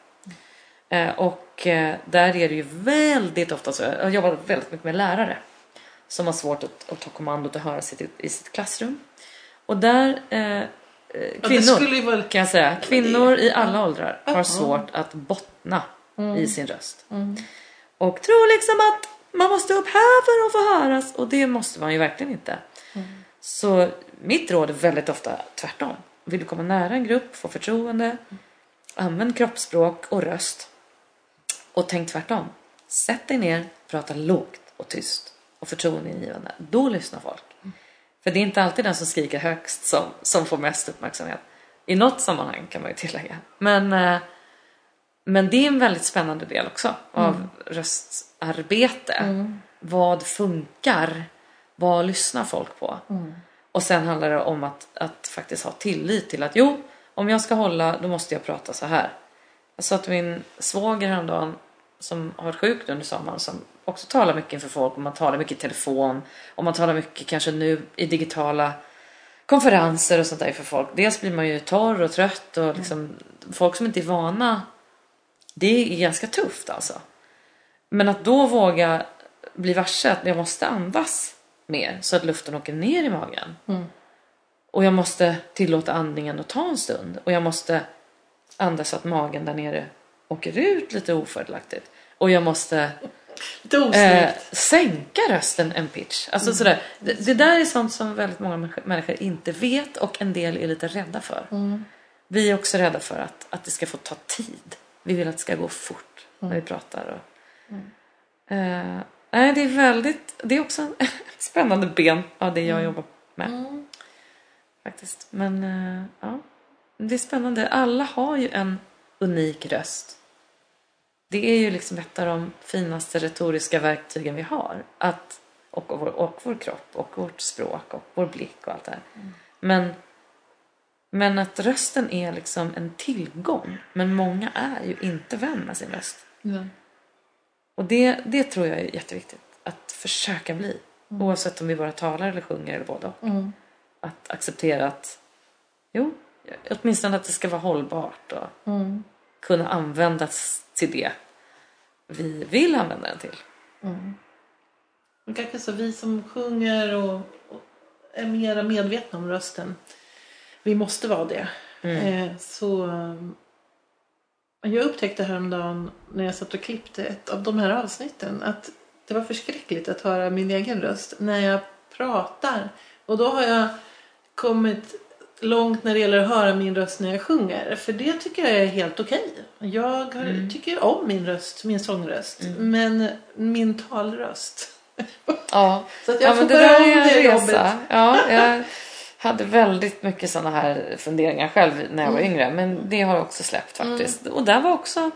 Eh, och eh, där är det ju väldigt ofta så, jag jobbar väldigt mycket med lärare som har svårt att, att ta kommandot och höra sitt i, sitt klassrum. Och där, eh, eh, kvinnor ju vara- kan jag säga, kvinnor i alla åldrar har Ja. svårt att bottna i sin röst. Och tror liksom att man måste upp här för att få höras och det måste man ju verkligen inte. Så mitt råd är väldigt ofta tvärtom. Vill du komma nära en grupp, få förtroende, använd kroppsspråk och röst. Och tänk tvärtom. Sätt dig ner, prata lågt och tyst och förtroendeingivande. Då lyssnar folk. För det är inte alltid den som skriker högst som, som får mest uppmärksamhet. I något sammanhang kan man ju tillägga. Men, eh, men det är en väldigt spännande del också av röstarbete. Vad funkar? Vad lyssnar folk på? Och sen handlar det om att, att faktiskt ha tillit till att jo, om jag ska hålla då måste jag prata så här. Jag sa till min svåger häromdagen som har varit sjuk under sommaren som också talar mycket inför folk och man talar mycket i telefon och man talar mycket kanske nu i digitala konferenser och sånt där för folk. Dels blir man ju torr och trött och liksom folk som inte är vana det är ganska tufft alltså. Men att då våga bli varse att jag måste andas mer så att luften åker ner i magen. Och jag måste tillåta andningen att ta en stund. Och jag måste andas så att magen där nere åker ut lite ofördelaktigt. Och jag måste eh, sänka rösten en pitch. Alltså sådär. Det, det där är sånt som väldigt många människor- inte vet och en del är lite rädda för. Vi är också rädda för att, att det ska få ta tid. Vi vill att det ska gå fort när vi pratar. Och, eh, nej, det är väldigt, det är också en, (laughs) spännande ben av det jag jobbar med. Faktiskt. Men eh, ja, det är spännande. Alla har ju en unik röst. Det är ju liksom ett av de finaste retoriska verktygen vi har. Att, och, och, vår, och vår kropp och vårt språk och vår blick och allt det här. Men, men att rösten är liksom en tillgång. Men många är ju inte vän med sin röst. Ja. Och det, det tror jag är jätteviktigt. Att försöka bli. Oavsett om vi bara talar eller sjunger eller både och. Att acceptera att jo, åtminstone att det ska vara hållbart och kunna användas till det vi vill använda den till. Men kanske så vi som sjunger och, och är mera medvetna om rösten. Vi måste vara det. Eh, så eh, jag upptäckte häromdagen när jag satt och klippte ett av de här avsnitten att det var förskräckligt att höra min egen röst när jag pratar. Och då har jag kommit långt när det gäller att höra min röst när jag sjunger. För det tycker jag är helt okej. Jag har, tycker om min röst, min sångröst. Men min talröst. Ja, (laughs) Så att jag ja får men det där är en resa. jobbet. Ja, jag hade väldigt mycket sådana här funderingar själv när jag var Mm. yngre. Men det har jag också släppt faktiskt. Och där var också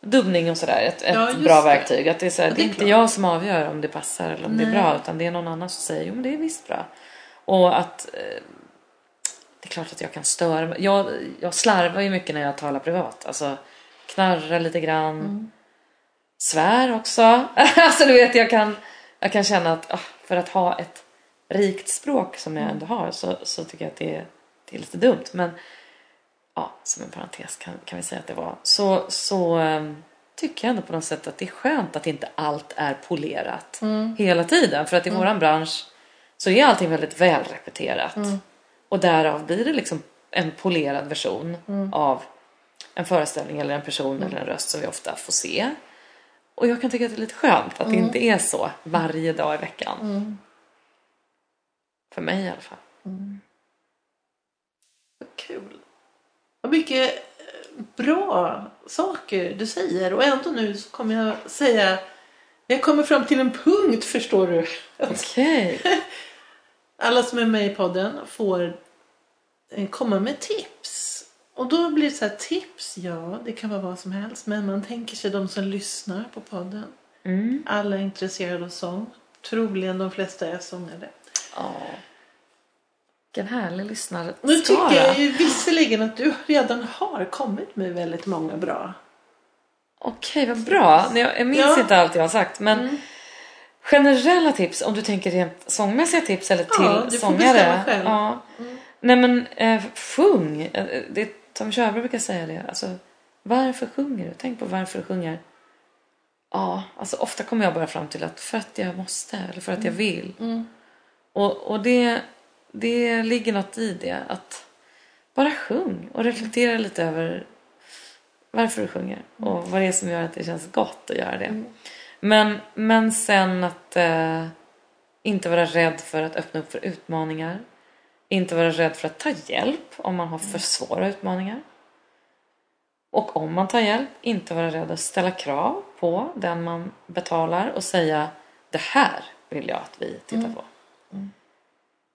dubbning och sådär ett, ett Ja, bra det. verktyg. Att det är, så här, Ja, det är det är inte jag som avgör om det passar eller om det är Nej. bra. Utan det är någon annan som säger jo men det är visst bra. Och att eh, det är klart att jag kan störa mig. Jag, jag slarvar ju mycket när jag talar privat. Alltså knarrar lite grann. Mm. Svär också. (laughs) alltså du vet jag kan, jag kan känna att ah, för att ha ett rikt språk som jag ändå har så, så tycker jag att det är, det är lite dumt. Men ja, som en parentes kan, kan vi säga att det var. Så, så ehm, tycker jag ändå på något sätt att det är skönt att inte allt är polerat hela tiden. För att i våran bransch så är allting väldigt välrepeterat. Och därav blir det liksom en polerad version av en föreställning eller en person eller en röst som vi ofta får se. Och jag kan tycka att det är lite skönt att det inte är så varje dag i veckan. För mig i alla fall. Vad kul. Vad mycket eh, bra saker du säger. Och ändå nu så kommer jag säga... Jag kommer fram till en punkt förstår du. Okej. (laughs) Alla som är med i podden får eh, komma med tips. Och då blir det så här tips, ja det kan vara vad som helst. Men man tänker sig de som lyssnar på podden. Mm. Alla är intresserade av sång. Troligen de flesta är sångare. Ja. Vilken härlig lyssnare. Nu tycker jag ju visserligen att du redan har kommit med väldigt många bra. Okej, vad bra. Jag minns Ja. inte allt jag har sagt. Men generella tips, om du tänker rent sångmässiga tips eller till Ja, du får sångare. själv. Ja. Nej men eh, sjung. Eh, Det, Tom Körberg brukar säga det. Alltså, varför sjunger du? Tänk på varför du sjunger. Ja, alltså ofta kommer jag bara fram till att för att jag måste eller för att jag vill. Och, och det, det ligger något i det. Att bara sjung och reflektera lite över varför du sjunger och vad det är som gör att det känns gott att göra det. Men, men sen att eh, inte vara rädd för att öppna upp för utmaningar. Inte vara rädd för att ta hjälp om man har för svåra utmaningar. Och om man tar hjälp, inte vara rädd att ställa krav på den man betalar och säga det här vill jag att vi tittar på.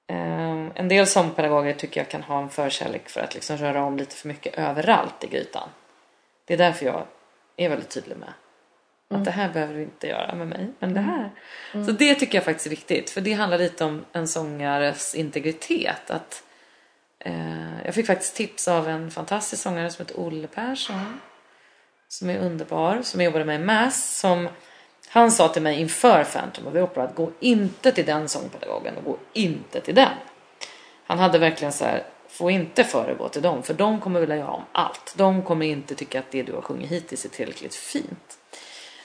Eh, en del sångpedagoger tycker jag kan ha en förkärlek för att liksom röra om lite för mycket överallt i grytan. Det är därför jag är väldigt tydlig med att det här behöver du inte göra med mig, men det här. Så det tycker jag faktiskt är viktigt, för det handlar lite om en sångares integritet. Att, eh, jag fick faktiskt tips av en fantastisk sångare som heter Olle Persson. Som är underbar, som jobbade med Mass. Som, han sa till mig inför Phantom of the Opera att gå inte till den sångpedagogen och gå inte till den. Han hade verkligen så här, få inte föregå till dem för de kommer vilja göra om allt. De kommer inte tycka att det du har sjungit hittills är tillräckligt fint.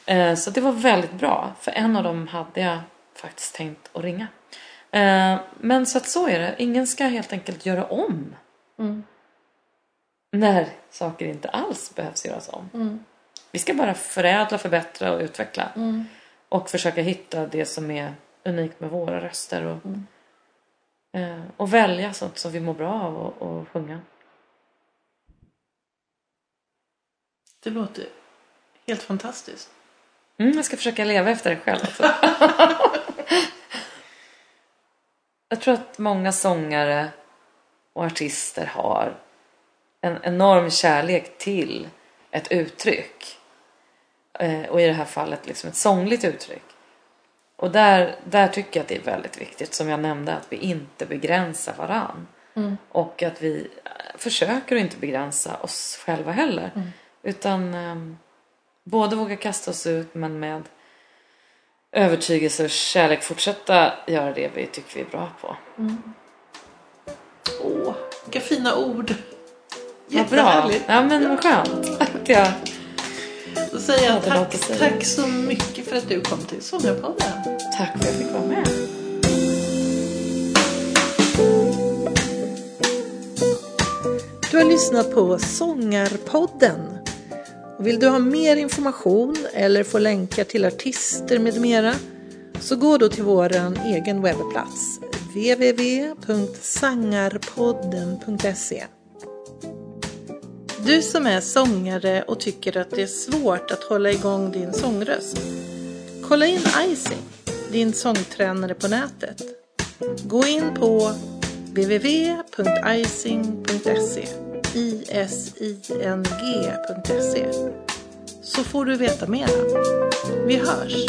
Eh, Så det var väldigt bra, för en av dem hade jag faktiskt tänkt att ringa. Eh, Men så att så är det, ingen ska helt enkelt göra om. När saker inte alls behövs göras om. Vi ska bara förädla, förbättra och utveckla. Och försöka hitta det som är unikt med våra röster. Och, eh, och välja sånt som vi mår bra av och, och sjunga. Det låter helt fantastiskt. Mm, jag ska försöka leva efter det själv också. (laughs) jag tror att många sångare och artister har en enorm kärlek till ett uttryck. Eh, och i det här fallet liksom ett sångligt uttryck. Och där, där tycker jag att det är väldigt viktigt, som jag nämnde, att vi inte begränsar varann. Och att vi försöker att inte begränsa oss själva heller. Utan ehm, både våga kasta oss ut men med övertygelse och kärlek fortsätta göra det vi tycker vi är bra på. Åh, vilka fina ord. Jättehärligt. Ja men vad skönt att jag Då säger jag tack, så. tack så mycket för att du kom till Sångarpodden. Tack för att jag fick vara med. Du har lyssnat på Sångarpodden. Och vill du ha mer information eller få länkar till artister med mera så gå då till vår egen webbplats www.sangarpodden.se Du som är sångare och tycker att det är svårt att hålla igång din sångröst. Kolla in Icing, din sångtränare på nätet. Gå in på www.icing.se ising.se så får du veta mera. Vi hörs!